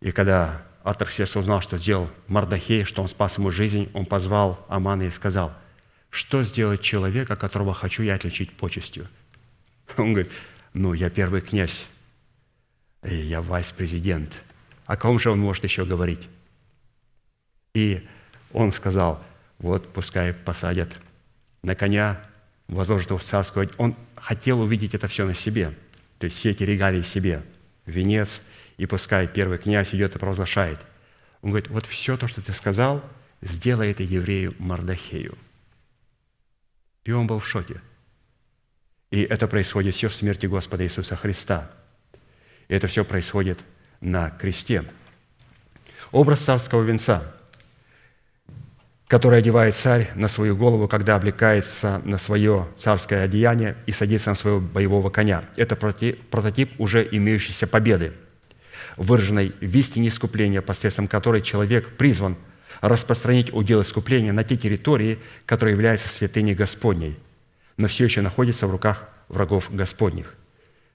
и когда Артаксеркс узнал, что сделал Мардахей, что он спас ему жизнь, он позвал Амана и сказал – что сделать человека, которого хочу я отличить почестью? Он говорит, ну, я первый князь, я вайс-президент. О ком же он может еще говорить? И он сказал, вот пускай посадят на коня, возложат его в царскую. Он хотел увидеть это все на себе, то есть все эти регалии себе, венец, и пускай первый князь идет и провозглашает. Он говорит, вот все то, что ты сказал, сделай это еврею Мардахею – и он был в шоке. И это происходит все в смерти Господа Иисуса Христа. И это все происходит на кресте. Образ царского венца, который одевает царь на свою голову, когда облекается на свое царское одеяние и садится на своего боевого коня. Это прототип уже имеющейся победы, выраженной в истине искупления, посредством которой человек призван – распространить удел искупления на те территории, которые являются святыней Господней, но все еще находятся в руках врагов Господних.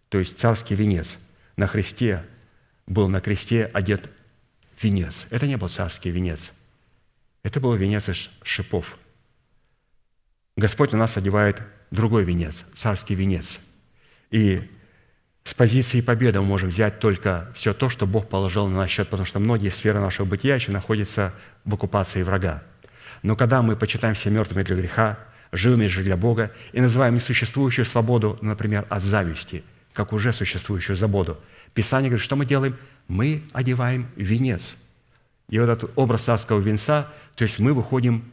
То есть царский венец на Христе был на кресте одет венец. Это не был царский венец. Это был венец из шипов. Господь на нас одевает другой венец, царский венец. И с позиции победы мы можем взять только все то, что Бог положил на наш счет, потому что многие сферы нашего бытия еще находятся в оккупации врага. Но когда мы почитаем себя мертвыми для греха, живыми же для Бога, и называем несуществующую свободу, например, от зависти, как уже существующую свободу, Писание говорит, что мы делаем? Мы одеваем венец. И вот этот образ царского венца, то есть мы выходим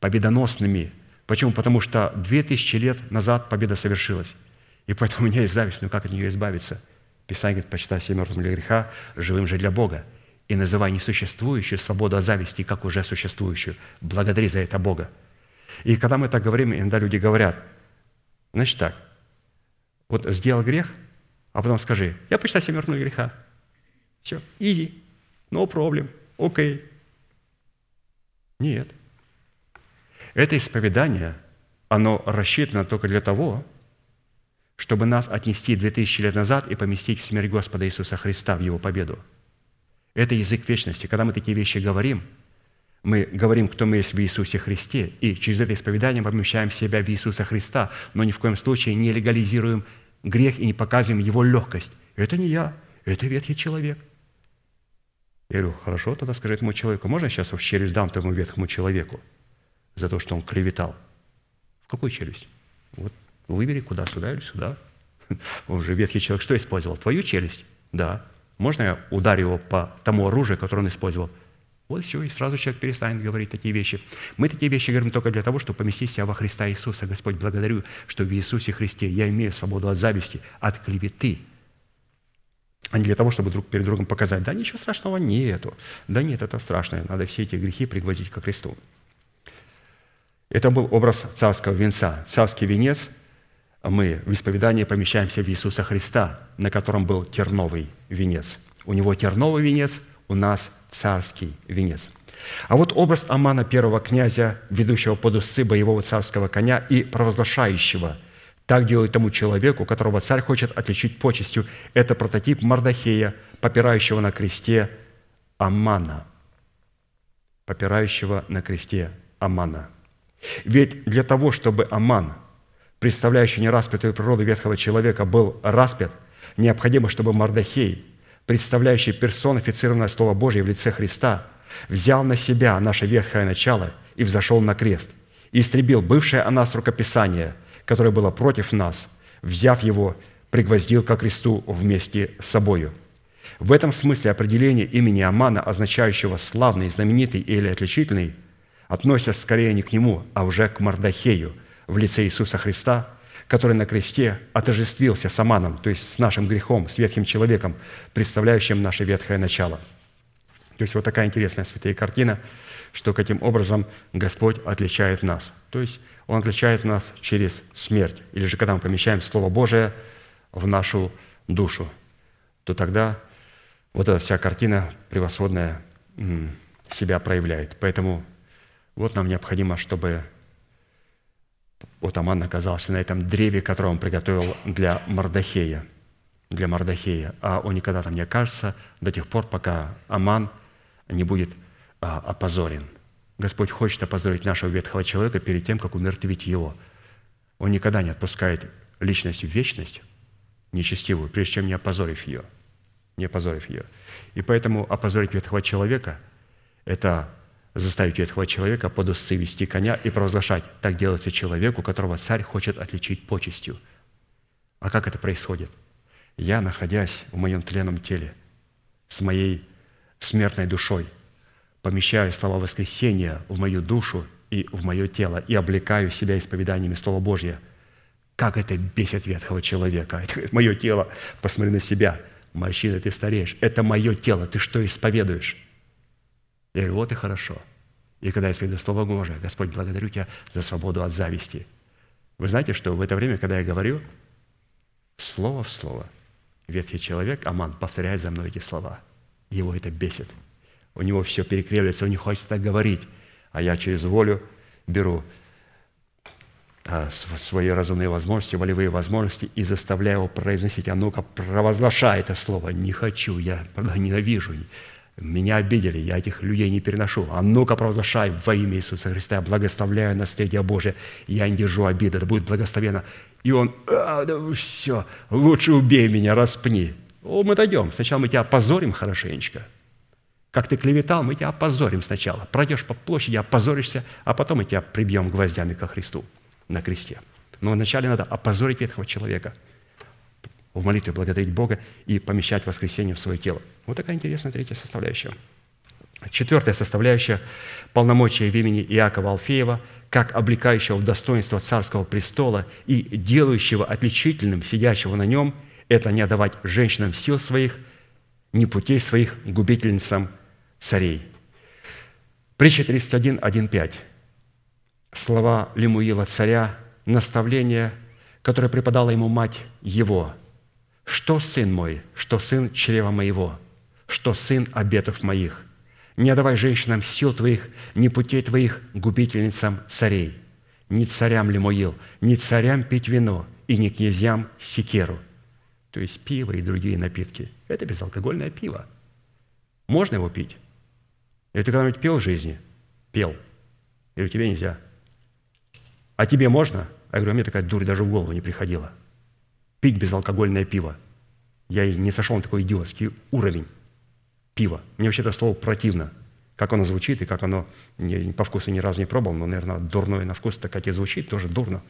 победоносными. Почему? Потому что две тысячи лет назад победа совершилась. И поэтому у меня есть зависть, но как от нее избавиться? Писание говорит, почитай себя мертвым для греха, живым же для Бога. И называй несуществующую свободу от зависти, как уже существующую. Благодари за это Бога. И когда мы так говорим, иногда люди говорят, значит так, вот сделал грех, а потом скажи, я почитаю себя мертвым греха. Все, easy, no problem, окей. Okay. Нет. Это исповедание, оно рассчитано только для того, чтобы нас отнести 2000 лет назад и поместить в смерть Господа Иисуса Христа, в Его победу. Это язык вечности. Когда мы такие вещи говорим, мы говорим, кто мы есть в Иисусе Христе, и через это исповедание помещаем себя в Иисуса Христа, но ни в коем случае не легализируем грех и не показываем его легкость. Это не я, это ветхий человек. Я говорю, хорошо, тогда скажи этому человеку, можно я сейчас в челюсть дам тому ветхому человеку за то, что он клеветал? В какую челюсть? Вот выбери, куда, сюда или сюда. (laughs) Он же ветхий человек что использовал? Твою челюсть? Да. Можно я ударю его по тому оружию, которое он использовал? Вот все, и сразу человек перестанет говорить такие вещи. Мы такие вещи говорим только для того, чтобы поместить себя во Христа Иисуса. Господь, благодарю, что в Иисусе Христе я имею свободу от зависти, от клеветы, а не для того, чтобы друг перед другом показать, да ничего страшного нету. Да нет, это страшное. Надо все эти грехи пригвоздить ко Христу. Это был образ царского венца. Царский венец мы в исповедании помещаемся в Иисуса Христа, на котором был терновый венец. У него терновый венец, у нас царский венец. А вот образ Амана, первого князя, ведущего под усы боевого царского коня и провозглашающего. Так делает тому человеку, которого царь хочет отличить почестью. Это прототип Мардахея, попирающего на кресте Амана. Попирающего на кресте Амана. Ведь для того, чтобы Аман, представляющий нераспятую природу ветхого человека, был распят, необходимо, чтобы Мардахей – представляющий персонифицированное Слово Божье в лице Христа, взял на себя наше ветхое начало и взошел на крест, и истребил бывшее о нас рукописание, которое было против нас, взяв его, пригвоздил ко кресту вместе с собою. В этом смысле определение имени Амана, означающего «славный», «знаменитый» или «отличительный», относится скорее не к нему, а уже к Мардахею в лице Иисуса Христа – который на кресте отождествился с Аманом, то есть с нашим грехом, с ветхим человеком, представляющим наше ветхое начало. То есть вот такая интересная святая картина, что каким образом Господь отличает нас. То есть Он отличает нас через смерть. Или же когда мы помещаем Слово Божие в нашу душу, то тогда вот эта вся картина превосходная себя проявляет. Поэтому вот нам необходимо, чтобы вот Аман оказался на этом древе, которое он приготовил для Мардахея, для Мардахея. А он никогда там не окажется до тех пор, пока Аман не будет а, опозорен. Господь хочет опозорить нашего ветхого человека перед тем, как умертвить его. Он никогда не отпускает личность в вечность, нечестивую, прежде чем не опозорив ее. Не опозорив ее. И поэтому опозорить ветхого человека – это заставить этого человека под усы вести коня и провозглашать, так делается человеку, которого царь хочет отличить почестью. А как это происходит? Я, находясь в моем тленном теле, с моей смертной душой, помещаю слова воскресения в мою душу и в мое тело и облекаю себя исповеданиями Слова Божьего. Как это бесит ветхого человека? Это мое тело, посмотри на себя. Морщина, ты стареешь. Это мое тело, ты что исповедуешь? Я говорю, вот и хорошо. И когда я исповедую Слово Божие, Господь, благодарю Тебя за свободу от зависти. Вы знаете, что в это время, когда я говорю, слово в слово, ветхий человек, Аман, повторяет за мной эти слова. Его это бесит. У него все перекревливается, он не хочет так говорить. А я через волю беру а, свои разумные возможности, волевые возможности и заставляю его произносить. А ну-ка, провозглашай это слово. Не хочу, я ненавижу. Меня обидели, я этих людей не переношу. А ну-ка провозглашай во имя Иисуса Христа, я благословляю наследие Божие, я не держу обиды, это будет благословенно. И он, а, да все, лучше убей меня, распни. О, мы дойдем, сначала мы тебя опозорим хорошенечко. Как ты клеветал, мы тебя опозорим сначала. Пройдешь по площади, опозоришься, а потом мы тебя прибьем гвоздями ко Христу на кресте. Но вначале надо опозорить ветхого человека – в молитве благодарить Бога и помещать воскресение в свое тело. Вот такая интересная третья составляющая. Четвертая составляющая – полномочия в имени Иакова Алфеева, как облекающего в достоинство царского престола и делающего отличительным сидящего на нем – это не отдавать женщинам сил своих, ни путей своих губительницам царей. Притча 31, 1, 5. Слова Лемуила царя, наставление, которое преподала ему мать его – что сын мой, что сын чрева моего? что сын обетов моих. Не отдавай женщинам сил твоих, ни путей твоих губительницам царей. Не царям Лимуил, не царям пить вино, и не князьям секеру. То есть пиво и другие напитки. Это безалкогольное пиво. Можно его пить? Или ты когда-нибудь пил в жизни? Пел. Или тебе нельзя? А тебе можно? А я говорю, а мне такая дурь даже в голову не приходила. Пить безалкогольное пиво. Я не сошел на такой идиотский уровень пива. Мне вообще это слово противно. Как оно звучит и как оно, не, по вкусу ни разу не пробовал, но, наверное, дурное на вкус, так как и звучит, тоже дурно.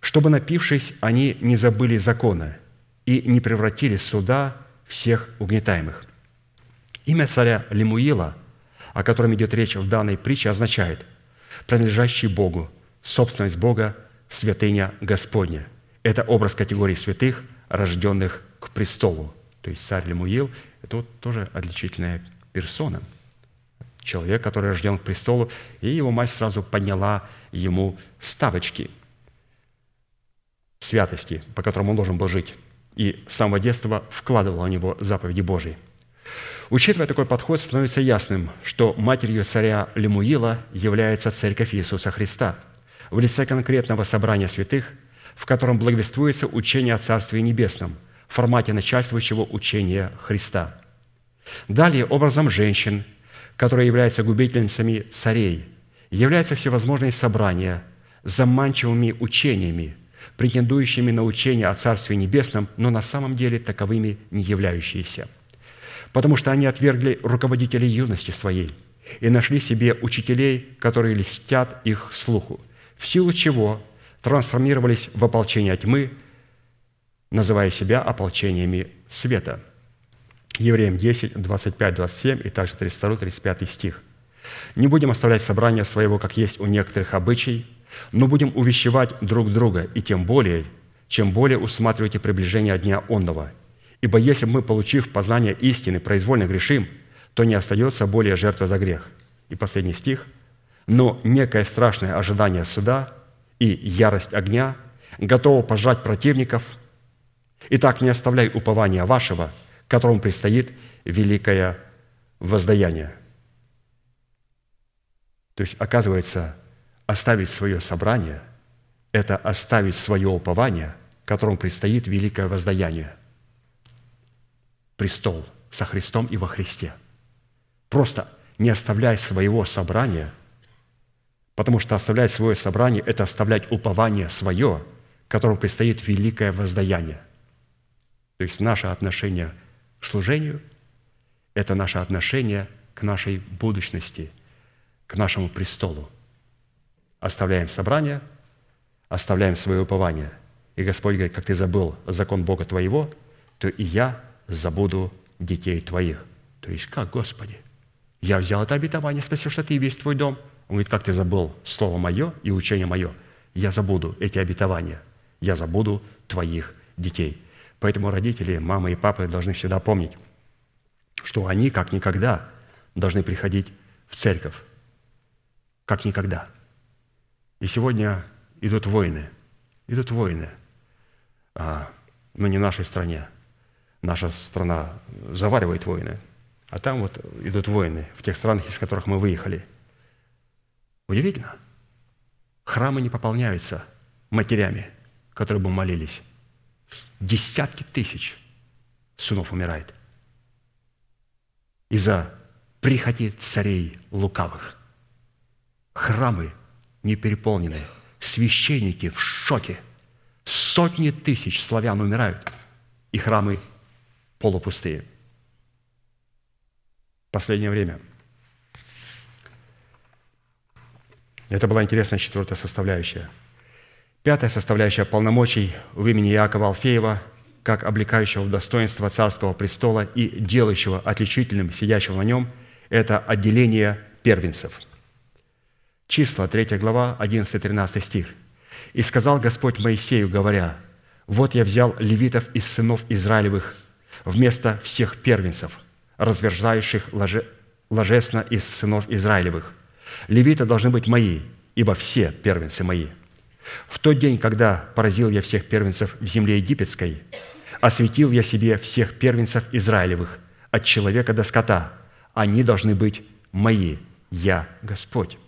Чтобы, напившись, они не забыли закона и не превратили суда всех угнетаемых. Имя царя Лемуила, о котором идет речь в данной притче, означает «принадлежащий Богу», собственность Бога, святыня Господня. Это образ категории святых, рожденных к престолу. То есть царь Лемуил – это вот тоже отличительная персона. Человек, который рожден к престолу, и его мать сразу подняла ему ставочки святости, по которым он должен был жить. И с самого детства вкладывала в него заповеди Божьи. Учитывая такой подход, становится ясным, что матерью царя Лемуила является Церковь Иисуса Христа в лице конкретного собрания святых, в котором благовествуется учение о Царстве Небесном – в формате начальствующего учения Христа. Далее, образом женщин, которые являются губительницами царей, являются всевозможные собрания с заманчивыми учениями, претендующими на учение о Царстве Небесном, но на самом деле таковыми не являющиеся. Потому что они отвергли руководителей юности своей и нашли себе учителей, которые льстят их слуху, в силу чего трансформировались в ополчение тьмы – называя себя ополчениями света. Евреям 10, 25, 27 и также 32, 35 стих. «Не будем оставлять собрание своего, как есть у некоторых обычай, но будем увещевать друг друга, и тем более, чем более усматривайте приближение дня онного. Ибо если мы, получив познание истины, произвольно грешим, то не остается более жертва за грех». И последний стих. «Но некое страшное ожидание суда и ярость огня готово пожать противников – Итак, не оставляй упования вашего, которому предстоит великое воздаяние. То есть, оказывается, оставить свое собрание – это оставить свое упование, которому предстоит великое воздаяние. Престол со Христом и во Христе. Просто не оставляй своего собрания, потому что оставлять свое собрание – это оставлять упование свое, которому предстоит великое воздаяние – то есть наше отношение к служению – это наше отношение к нашей будущности, к нашему престолу. Оставляем собрание, оставляем свое упование. И Господь говорит, как ты забыл закон Бога твоего, то и я забуду детей твоих. То есть как, Господи? Я взял это обетование, спросил, что ты весь твой дом. Он говорит, как ты забыл слово мое и учение мое? Я забуду эти обетования. Я забуду твоих детей. Поэтому родители, мама и папа должны всегда помнить, что они, как никогда, должны приходить в церковь. Как никогда. И сегодня идут войны. Идут войны. А, но не в нашей стране. Наша страна заваривает войны. А там вот идут войны в тех странах, из которых мы выехали. Удивительно. Храмы не пополняются матерями, которые бы молились десятки тысяч сынов умирает из-за прихоти царей лукавых. Храмы не переполнены, священники в шоке. Сотни тысяч славян умирают, и храмы полупустые. Последнее время. Это была интересная четвертая составляющая – Пятая составляющая полномочий в имени Иакова Алфеева, как облекающего в достоинство царского престола и делающего отличительным сидящего на нем, это отделение первенцев. Числа, 3 глава, 11-13 стих. «И сказал Господь Моисею, говоря, «Вот я взял левитов из сынов Израилевых вместо всех первенцев, разверзающих ложе, ложесно из сынов Израилевых. Левиты должны быть мои, ибо все первенцы мои». В тот день, когда поразил я всех первенцев в земле египетской, осветил я себе всех первенцев Израилевых, от человека до скота. Они должны быть мои. Я Господь».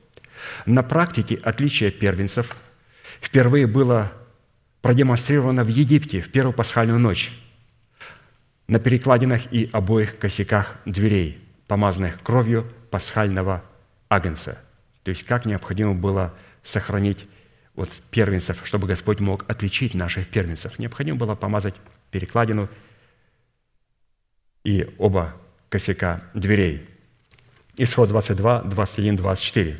На практике отличие первенцев впервые было продемонстрировано в Египте в первую пасхальную ночь на перекладинах и обоих косяках дверей, помазанных кровью пасхального агнца. То есть как необходимо было сохранить вот первенцев, чтобы Господь мог отличить наших первенцев. Необходимо было помазать перекладину и оба косяка дверей. Исход 22, 21, 24.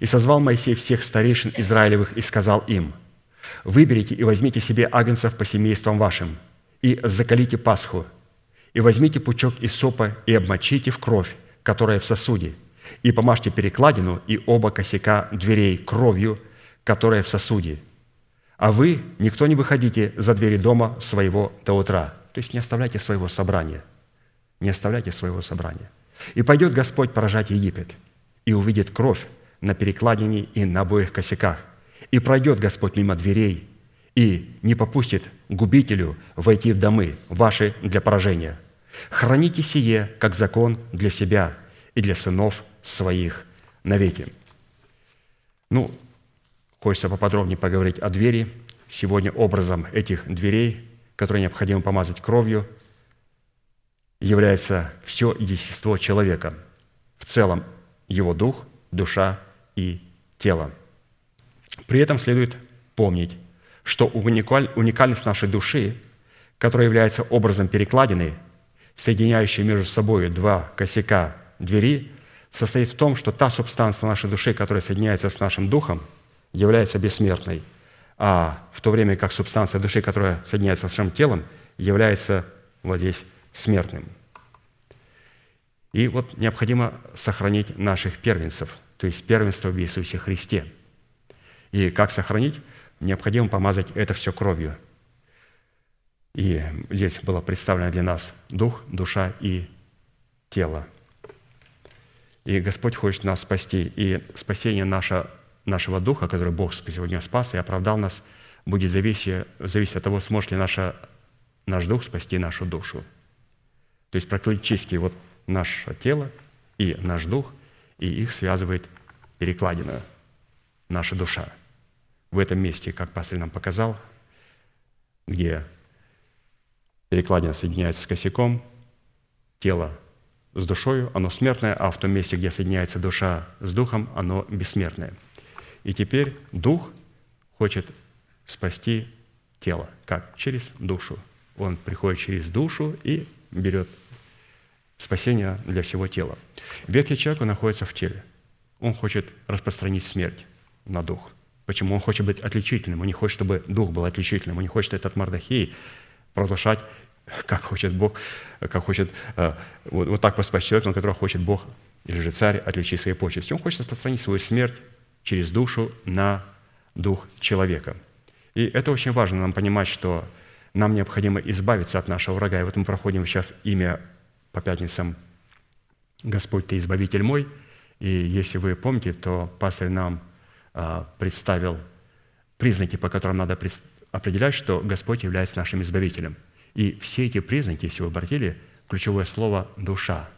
«И созвал Моисей всех старейшин Израилевых и сказал им, «Выберите и возьмите себе агнцев по семействам вашим, и закалите Пасху, и возьмите пучок из сопа и обмочите в кровь, которая в сосуде, и помажьте перекладину и оба косяка дверей кровью, которая в сосуде. А вы, никто не выходите за двери дома своего до утра». То есть не оставляйте своего собрания. Не оставляйте своего собрания. «И пойдет Господь поражать Египет, и увидит кровь на перекладине и на обоих косяках. И пройдет Господь мимо дверей, и не попустит губителю войти в домы ваши для поражения. Храните сие, как закон для себя и для сынов своих навеки». Ну, хочется поподробнее поговорить о двери. Сегодня образом этих дверей, которые необходимо помазать кровью, является все естество человека. В целом его дух, душа и тело. При этом следует помнить, что уникальность нашей души, которая является образом перекладины, соединяющей между собой два косяка двери, состоит в том, что та субстанция нашей души, которая соединяется с нашим духом, является бессмертной, а в то время как субстанция души, которая соединяется с нашим телом, является вот здесь смертным. И вот необходимо сохранить наших первенцев, то есть первенство в Иисусе Христе. И как сохранить? Необходимо помазать это все кровью. И здесь было представлено для нас дух, душа и тело. И Господь хочет нас спасти. И спасение наше, нашего духа, который Бог сегодня спас и оправдал нас, будет зависеть, зависеть от того, сможет ли наша, наш дух спасти нашу душу. То есть практически вот наше тело и наш дух, и их связывает перекладина, наша душа. В этом месте, как пастор нам показал, где перекладина соединяется с косяком, тело с душою, оно смертное, а в том месте, где соединяется душа с духом, оно бессмертное. И теперь дух хочет спасти тело. Как? Через душу. Он приходит через душу и берет спасение для всего тела. Ветхий человек находится в теле. Он хочет распространить смерть на дух. Почему? Он хочет быть отличительным. Он не хочет, чтобы дух был отличительным. Он не хочет этот Мардахей продолжать, как хочет Бог, как хочет э, вот, вот так поступать с человеком, которого хочет Бог или же царь отличить своей почести. Он хочет распространить свою смерть через душу на дух человека. И это очень важно нам понимать, что нам необходимо избавиться от нашего врага. И вот мы проходим сейчас имя по пятницам «Господь, Ты избавитель мой». И если вы помните, то пастор нам а, представил признаки, по которым надо определять, что Господь является нашим избавителем. И все эти признаки, если вы обратили, ключевое слово «душа».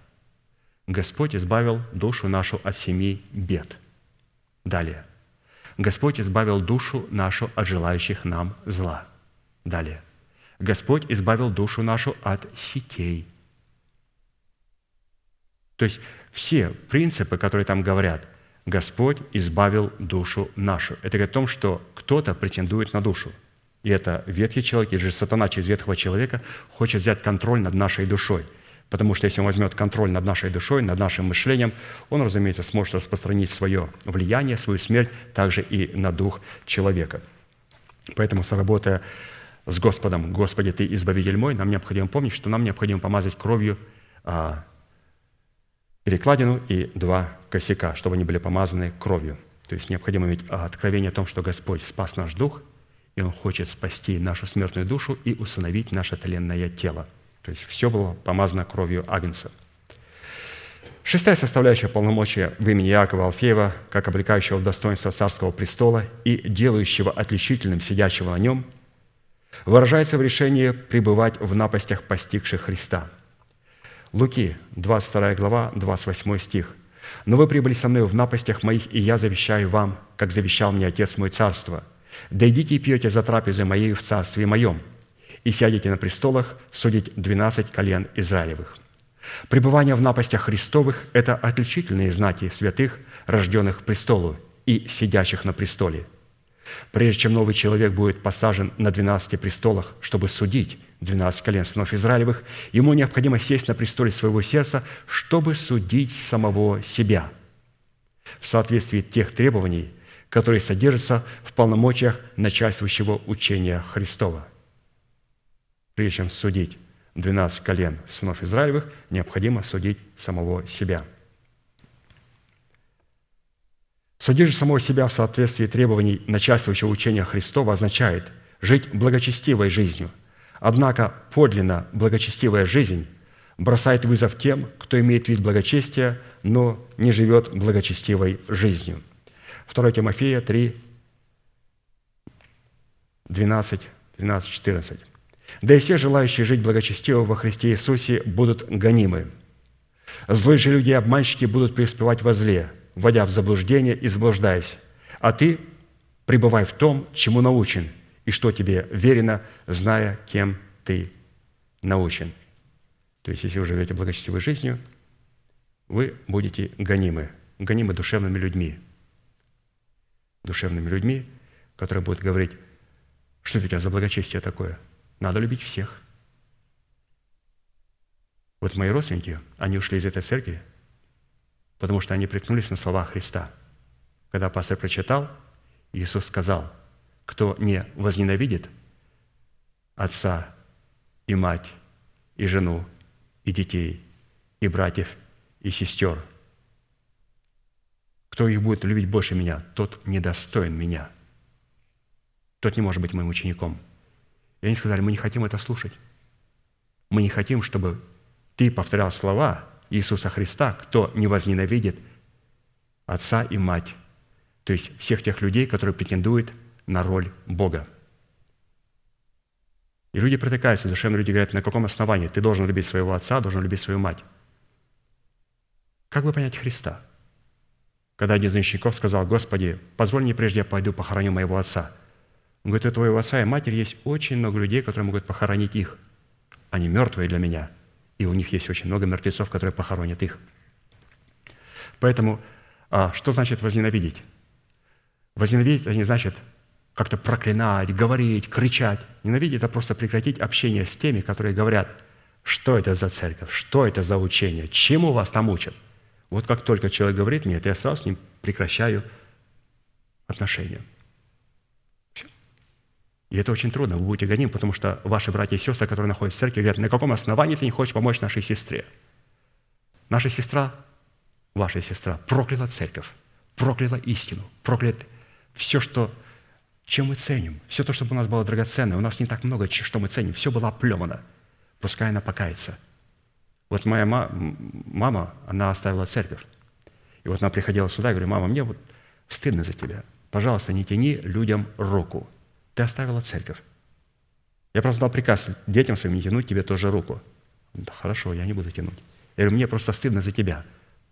Господь избавил душу нашу от семи бед. Далее. Господь избавил душу нашу от желающих нам зла. Далее. Господь избавил душу нашу от сетей то есть все принципы, которые там говорят, Господь избавил душу нашу. Это говорит о том, что кто-то претендует на душу. И это ветхий человек, или же сатана через ветхого человека хочет взять контроль над нашей душой. Потому что если он возьмет контроль над нашей душой, над нашим мышлением, он, разумеется, сможет распространить свое влияние, свою смерть также и на дух человека. Поэтому, сработая с Господом, «Господи, Ты избавитель мой», нам необходимо помнить, что нам необходимо помазать кровью а, перекладину и два косяка, чтобы они были помазаны кровью. То есть необходимо иметь откровение о том, что Господь спас наш дух, и Он хочет спасти нашу смертную душу и усыновить наше тленное тело. То есть все было помазано кровью Агнца. Шестая составляющая полномочия в имени Иакова Алфеева, как облекающего в достоинство царского престола и делающего отличительным сидящего на нем, выражается в решении пребывать в напастях постигших Христа – Луки, 22 глава, 28 стих. «Но вы прибыли со мной в напастях моих, и я завещаю вам, как завещал мне Отец мой царство. Дойдите и пьете за трапезой моей в царстве моем, и сядете на престолах судить двенадцать колен Израилевых». Пребывание в напастях Христовых – это отличительные знаки святых, рожденных престолу и сидящих на престоле. Прежде чем новый человек будет посажен на 12 престолах, чтобы судить 12 колен сынов Израилевых, ему необходимо сесть на престоле своего сердца, чтобы судить самого себя в соответствии тех требований, которые содержатся в полномочиях начальствующего учения Христова. Прежде чем судить 12 колен сынов Израилевых, необходимо судить самого себя. Судить же самого себя в соответствии требований начальствующего учения Христова означает жить благочестивой жизнью. Однако подлинно благочестивая жизнь бросает вызов тем, кто имеет вид благочестия, но не живет благочестивой жизнью. 2 Тимофея 3, 12, 13, 14. Да и все желающие жить благочестиво во Христе Иисусе будут гонимы. Злые же люди и обманщики будут преуспевать во зле, вводя в заблуждение и заблуждаясь. А ты пребывай в том, чему научен, и что тебе верено, зная, кем ты научен. То есть, если вы живете благочестивой жизнью, вы будете гонимы, гонимы душевными людьми. Душевными людьми, которые будут говорить, что это у тебя за благочестие такое – надо любить всех. Вот мои родственники, они ушли из этой церкви, потому что они приткнулись на слова Христа. Когда пастор прочитал, Иисус сказал, кто не возненавидит отца и мать, и жену, и детей, и братьев, и сестер, кто их будет любить больше меня, тот недостоин меня. Тот не может быть моим учеником – и они сказали, мы не хотим это слушать. Мы не хотим, чтобы ты повторял слова Иисуса Христа, кто не возненавидит отца и мать, то есть всех тех людей, которые претендуют на роль Бога. И люди протыкаются, душевные люди говорят, на каком основании ты должен любить своего отца, должен любить свою мать. Как бы понять Христа? Когда один из учеников сказал, Господи, позволь мне прежде я пойду похороню моего отца – он говорит, у твоего отца и матери есть очень много людей, которые могут похоронить их. Они мертвые для меня. И у них есть очень много мертвецов, которые похоронят их. Поэтому а, что значит возненавидеть? Возненавидеть – это не значит как-то проклинать, говорить, кричать. Ненавидеть – это просто прекратить общение с теми, которые говорят, что это за церковь, что это за учение, чему вас там учат. Вот как только человек говорит мне это, я сразу с ним прекращаю отношения. И это очень трудно, вы будете гоним, потому что ваши братья и сестры, которые находятся в церкви, говорят, на каком основании ты не хочешь помочь нашей сестре? Наша сестра, ваша сестра, прокляла церковь, прокляла истину, проклят все, что, чем мы ценим, все то, что у нас было драгоценное. У нас не так много, что мы ценим, все было оплемано. Пускай она покается. Вот моя мама, она оставила церковь. И вот она приходила сюда и говорит, мама, мне вот стыдно за тебя. Пожалуйста, не тяни людям руку. Ты оставила церковь. Я просто дал приказ детям своим не тянуть тебе тоже руку. Да хорошо, я не буду тянуть. Я говорю, мне просто стыдно за тебя.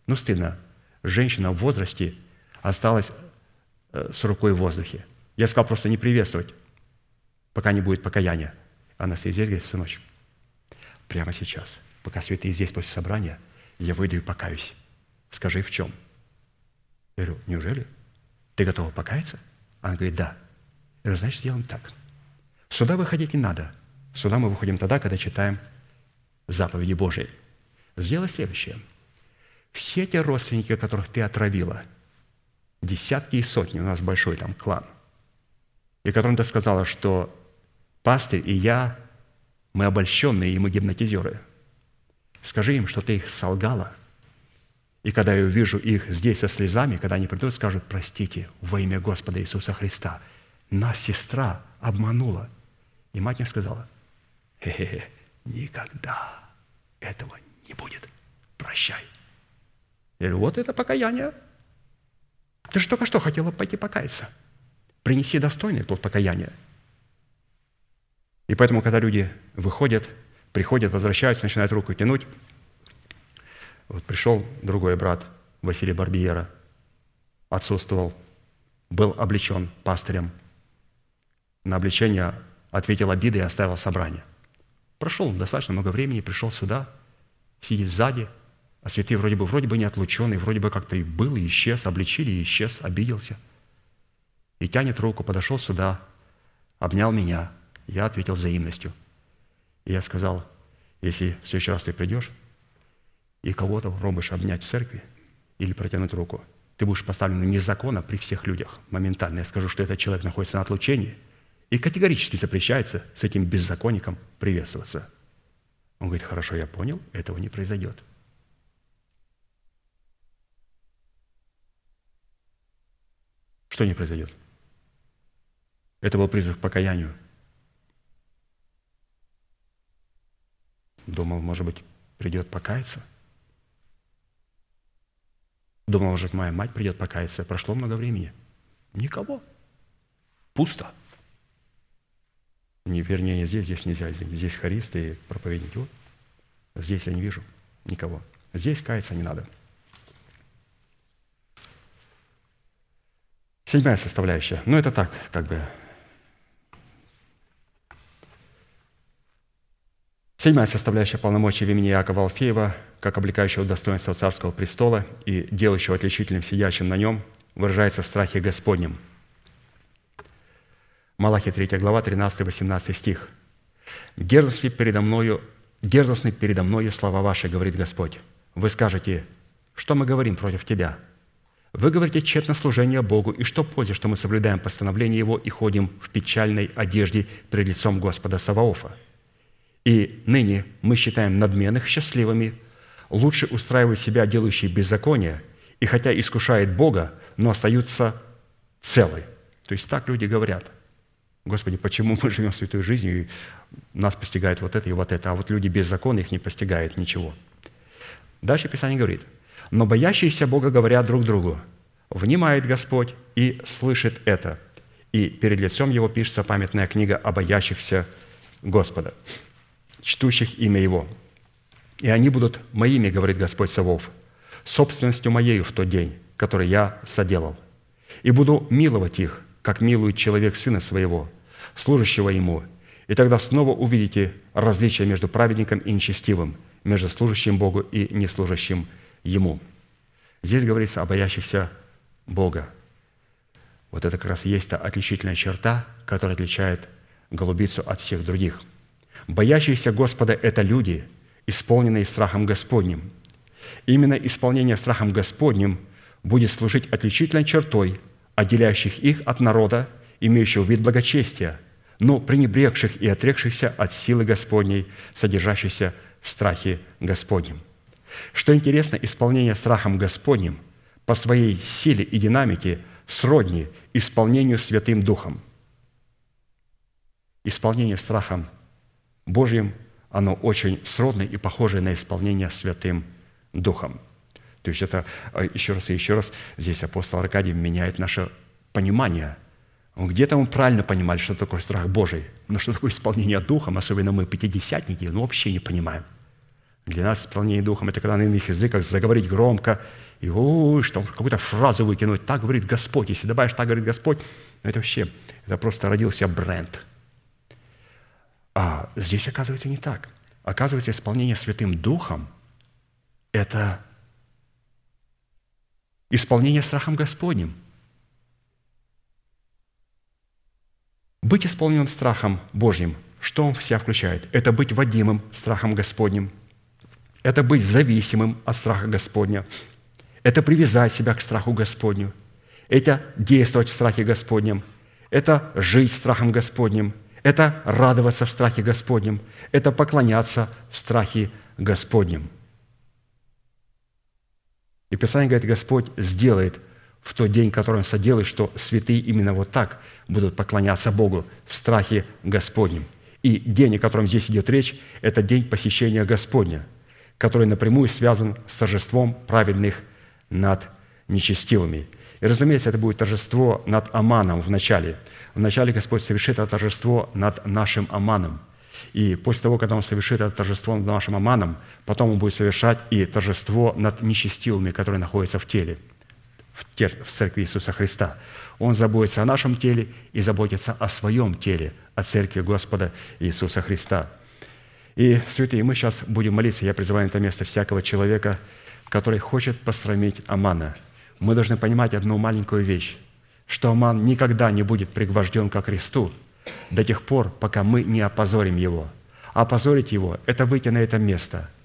Ну, стыдно. Женщина в возрасте осталась э, с рукой в воздухе. Я сказал просто не приветствовать, пока не будет покаяния. Она стоит здесь, говорит, сыночек, прямо сейчас, пока святые здесь после собрания, я выйду и покаюсь. Скажи, в чем? Я говорю, неужели? Ты готова покаяться? Она говорит, да. Я говорю, значит, сделаем так. Сюда выходить не надо. Сюда мы выходим тогда, когда читаем заповеди Божьи. Сделай следующее. Все те родственники, которых ты отравила, десятки и сотни, у нас большой там клан, и которым ты сказала, что пастырь и я, мы обольщенные и мы гипнотизеры. Скажи им, что ты их солгала, и когда я увижу их здесь со слезами, когда они придут, скажут, простите, во имя Господа Иисуса Христа – нас сестра обманула. И мать мне сказала, хе-хе, никогда этого не будет. Прощай. Я говорю, вот это покаяние. Ты же только что хотела пойти покаяться. Принеси достойный плод покаяния. И поэтому, когда люди выходят, приходят, возвращаются, начинают руку тянуть, Вот пришел другой брат Василий Барбиера, отсутствовал, был облечен пастырем. На обличение ответил обидой и оставил собрание. Прошел достаточно много времени, пришел сюда, сидит сзади, а святый вроде бы, вроде бы не отлученный, вроде бы как-то и был, и исчез, обличили, и исчез, обиделся. И тянет руку, подошел сюда, обнял меня. Я ответил взаимностью. И я сказал, если в следующий раз ты придешь, и кого-то пробуешь обнять в церкви или протянуть руку, ты будешь поставлен вне закона при всех людях моментально. Я скажу, что этот человек находится на отлучении, и категорически запрещается с этим беззаконником приветствоваться. Он говорит, хорошо, я понял, этого не произойдет. Что не произойдет? Это был призыв к покаянию. Думал, может быть, придет покаяться. Думал, может, моя мать придет покаяться. Прошло много времени. Никого. Пусто. Не, вернее, не здесь, здесь нельзя. Здесь хористы и проповедники. Вот. Здесь я не вижу никого. Здесь каяться не надо. Седьмая составляющая. Ну, это так, как бы. Седьмая составляющая полномочий в имени Иакова Алфеева, как облекающего достоинство царского престола и делающего отличительным сидящим на нем, выражается в страхе Господнем. Малахи 3 глава, 13-18 стих. «Дерзости передо мною, дерзостны передо мною слова ваши, говорит Господь. Вы скажете, что мы говорим против Тебя? Вы говорите тщетно служение Богу, и что пользы, что мы соблюдаем постановление Его и ходим в печальной одежде пред лицом Господа Саваофа? И ныне мы считаем надменных счастливыми, лучше устраивают себя делающие беззаконие, и хотя искушает Бога, но остаются целы. То есть так люди говорят. Господи, почему мы живем святой жизнью, и нас постигает вот это и вот это, а вот люди без закона их не постигает ничего. Дальше Писание говорит – но боящиеся Бога говорят друг другу, «Внимает Господь и слышит это». И перед лицом Его пишется памятная книга о боящихся Господа, чтущих имя Его. «И они будут моими, говорит Господь Савов, собственностью моею в тот день, который я соделал. И буду миловать их, как милует человек сына своего, служащего ему. И тогда снова увидите различие между праведником и нечестивым, между служащим Богу и неслужащим Ему. Здесь говорится о боящихся Бога. Вот это как раз есть та отличительная черта, которая отличает голубицу от всех других. Боящиеся Господа – это люди, исполненные страхом Господним. Именно исполнение страхом Господним будет служить отличительной чертой, отделяющих их от народа, имеющего вид благочестия, но пренебрегших и отрекшихся от силы Господней, содержащейся в страхе Господнем – что интересно, исполнение страхом Господним по своей силе и динамике сродни исполнению Святым Духом. Исполнение страхом Божьим, оно очень сродно и похоже на исполнение Святым Духом. То есть это, а, еще раз и еще раз, здесь апостол Аркадий меняет наше понимание. Где-то мы правильно понимали, что такое страх Божий, но что такое исполнение Духом, особенно мы, пятидесятники, ну, вообще не понимаем. Для нас исполнение Духом – это когда на иных языках заговорить громко, и что какую-то фразу выкинуть. Так говорит Господь. Если добавишь «так говорит Господь», ну, это вообще, это просто родился бренд. А здесь, оказывается, не так. Оказывается, исполнение Святым Духом – это исполнение страхом Господним. Быть исполненным страхом Божьим, что он в себя включает? Это быть водимым страхом Господним – это быть зависимым от страха Господня. Это привязать себя к страху Господню. Это действовать в страхе Господнем. Это жить страхом Господнем. Это радоваться в страхе Господнем. Это поклоняться в страхе Господнем. И Писание говорит, Господь сделает в тот день, который Он соделает, что святые именно вот так будут поклоняться Богу в страхе Господнем. И день, о котором здесь идет речь, это день посещения Господня – который напрямую связан с торжеством праведных над нечестивыми. И, разумеется, это будет торжество над Аманом в начале. В начале Господь совершит это торжество над нашим Аманом. И после того, когда он совершит это торжество над нашим Аманом, потом он будет совершать и торжество над нечестивыми, которые находятся в теле, в, церкви Иисуса Христа. Он заботится о нашем теле и заботится о своем теле, о церкви Господа Иисуса Христа. И, святые, мы сейчас будем молиться. Я призываю на это место всякого человека, который хочет посрамить Амана. Мы должны понимать одну маленькую вещь, что Аман никогда не будет пригвожден ко Христу до тех пор, пока мы не опозорим его. А опозорить его – это выйти на это место –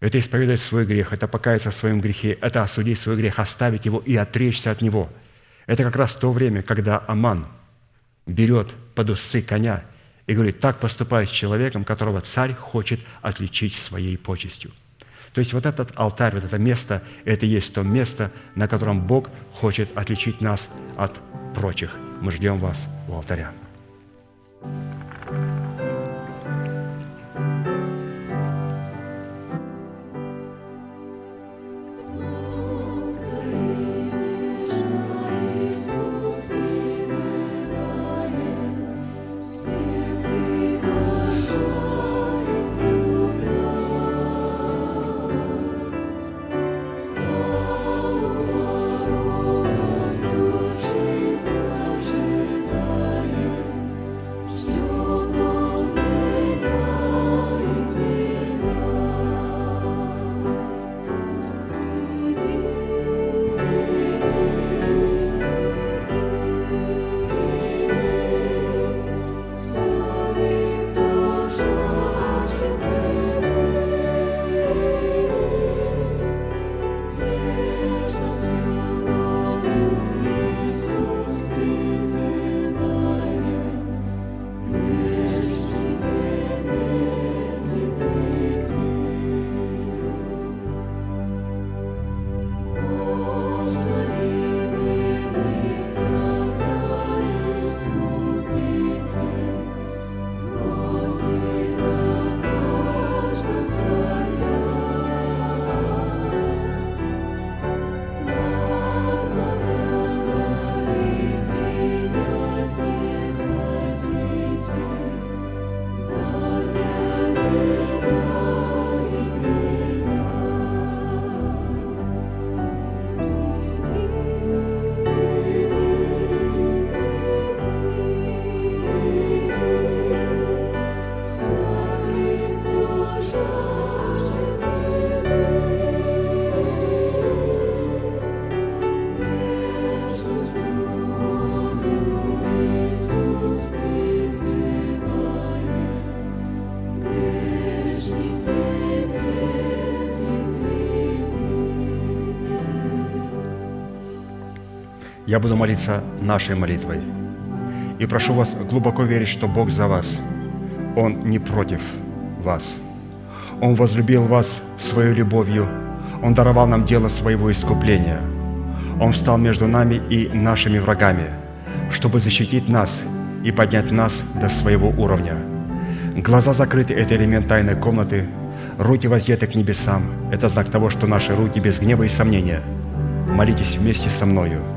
это исповедать свой грех, это покаяться в своем грехе, это осудить свой грех, оставить его и отречься от него. Это как раз то время, когда Аман берет под усы коня и говорит, так поступает с человеком, которого царь хочет отличить своей почестью. То есть вот этот алтарь, вот это место, это и есть то место, на котором Бог хочет отличить нас от прочих. Мы ждем вас у алтаря. Я буду молиться нашей молитвой. И прошу вас глубоко верить, что Бог за вас. Он не против вас. Он возлюбил вас своей любовью. Он даровал нам дело своего искупления. Он встал между нами и нашими врагами, чтобы защитить нас и поднять нас до своего уровня. Глаза закрыты – это элемент тайной комнаты. Руки воздеты к небесам – это знак того, что наши руки без гнева и сомнения. Молитесь вместе со мною –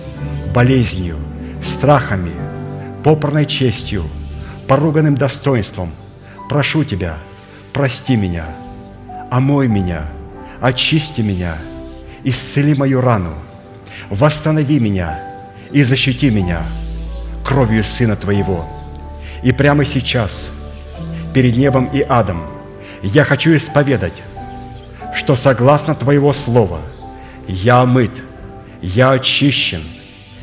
болезнью, страхами, попорной честью, поруганным достоинством. Прошу Тебя, прости меня, омой меня, очисти меня, исцели мою рану, восстанови меня и защити меня кровью Сына Твоего. И прямо сейчас, перед небом и адом, я хочу исповедать, что согласно Твоего Слова я омыт, я очищен –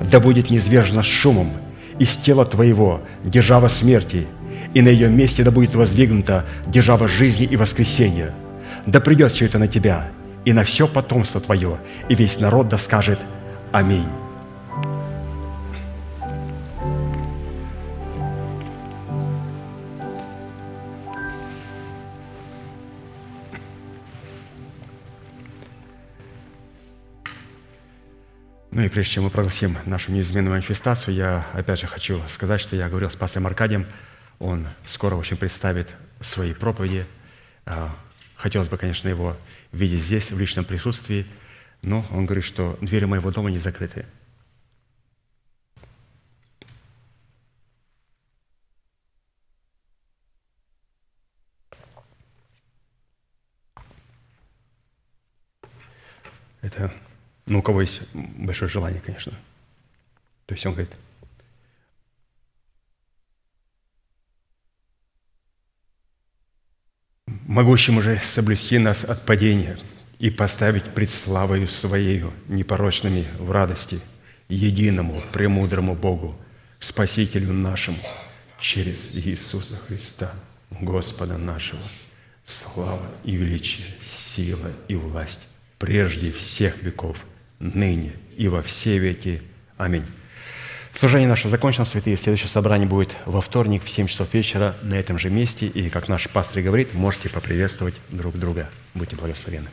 Да будет низвержено с шумом из тела твоего держава смерти, и на ее месте да будет воздвигнута держава жизни и воскресения. Да придет все это на тебя и на все потомство твое, и весь народ да скажет Аминь. Ну и прежде чем мы прогласим нашу неизменную манифестацию, я опять же хочу сказать, что я говорил с пастором Аркадием, он скоро очень представит свои проповеди. А, хотелось бы, конечно, его видеть здесь, в личном присутствии, но он говорит, что двери моего дома не закрыты. Это ну, у кого есть большое желание, конечно. То есть он говорит, могущим уже соблюсти нас от падения и поставить пред славою Своею непорочными в радости единому, премудрому Богу, Спасителю нашему, через Иисуса Христа, Господа нашего, слава и величие, сила и власть прежде всех веков – ныне и во все веки. Аминь. Служение наше закончено, святые. Следующее собрание будет во вторник в 7 часов вечера на этом же месте. И, как наш пастор говорит, можете поприветствовать друг друга. Будьте благословенны.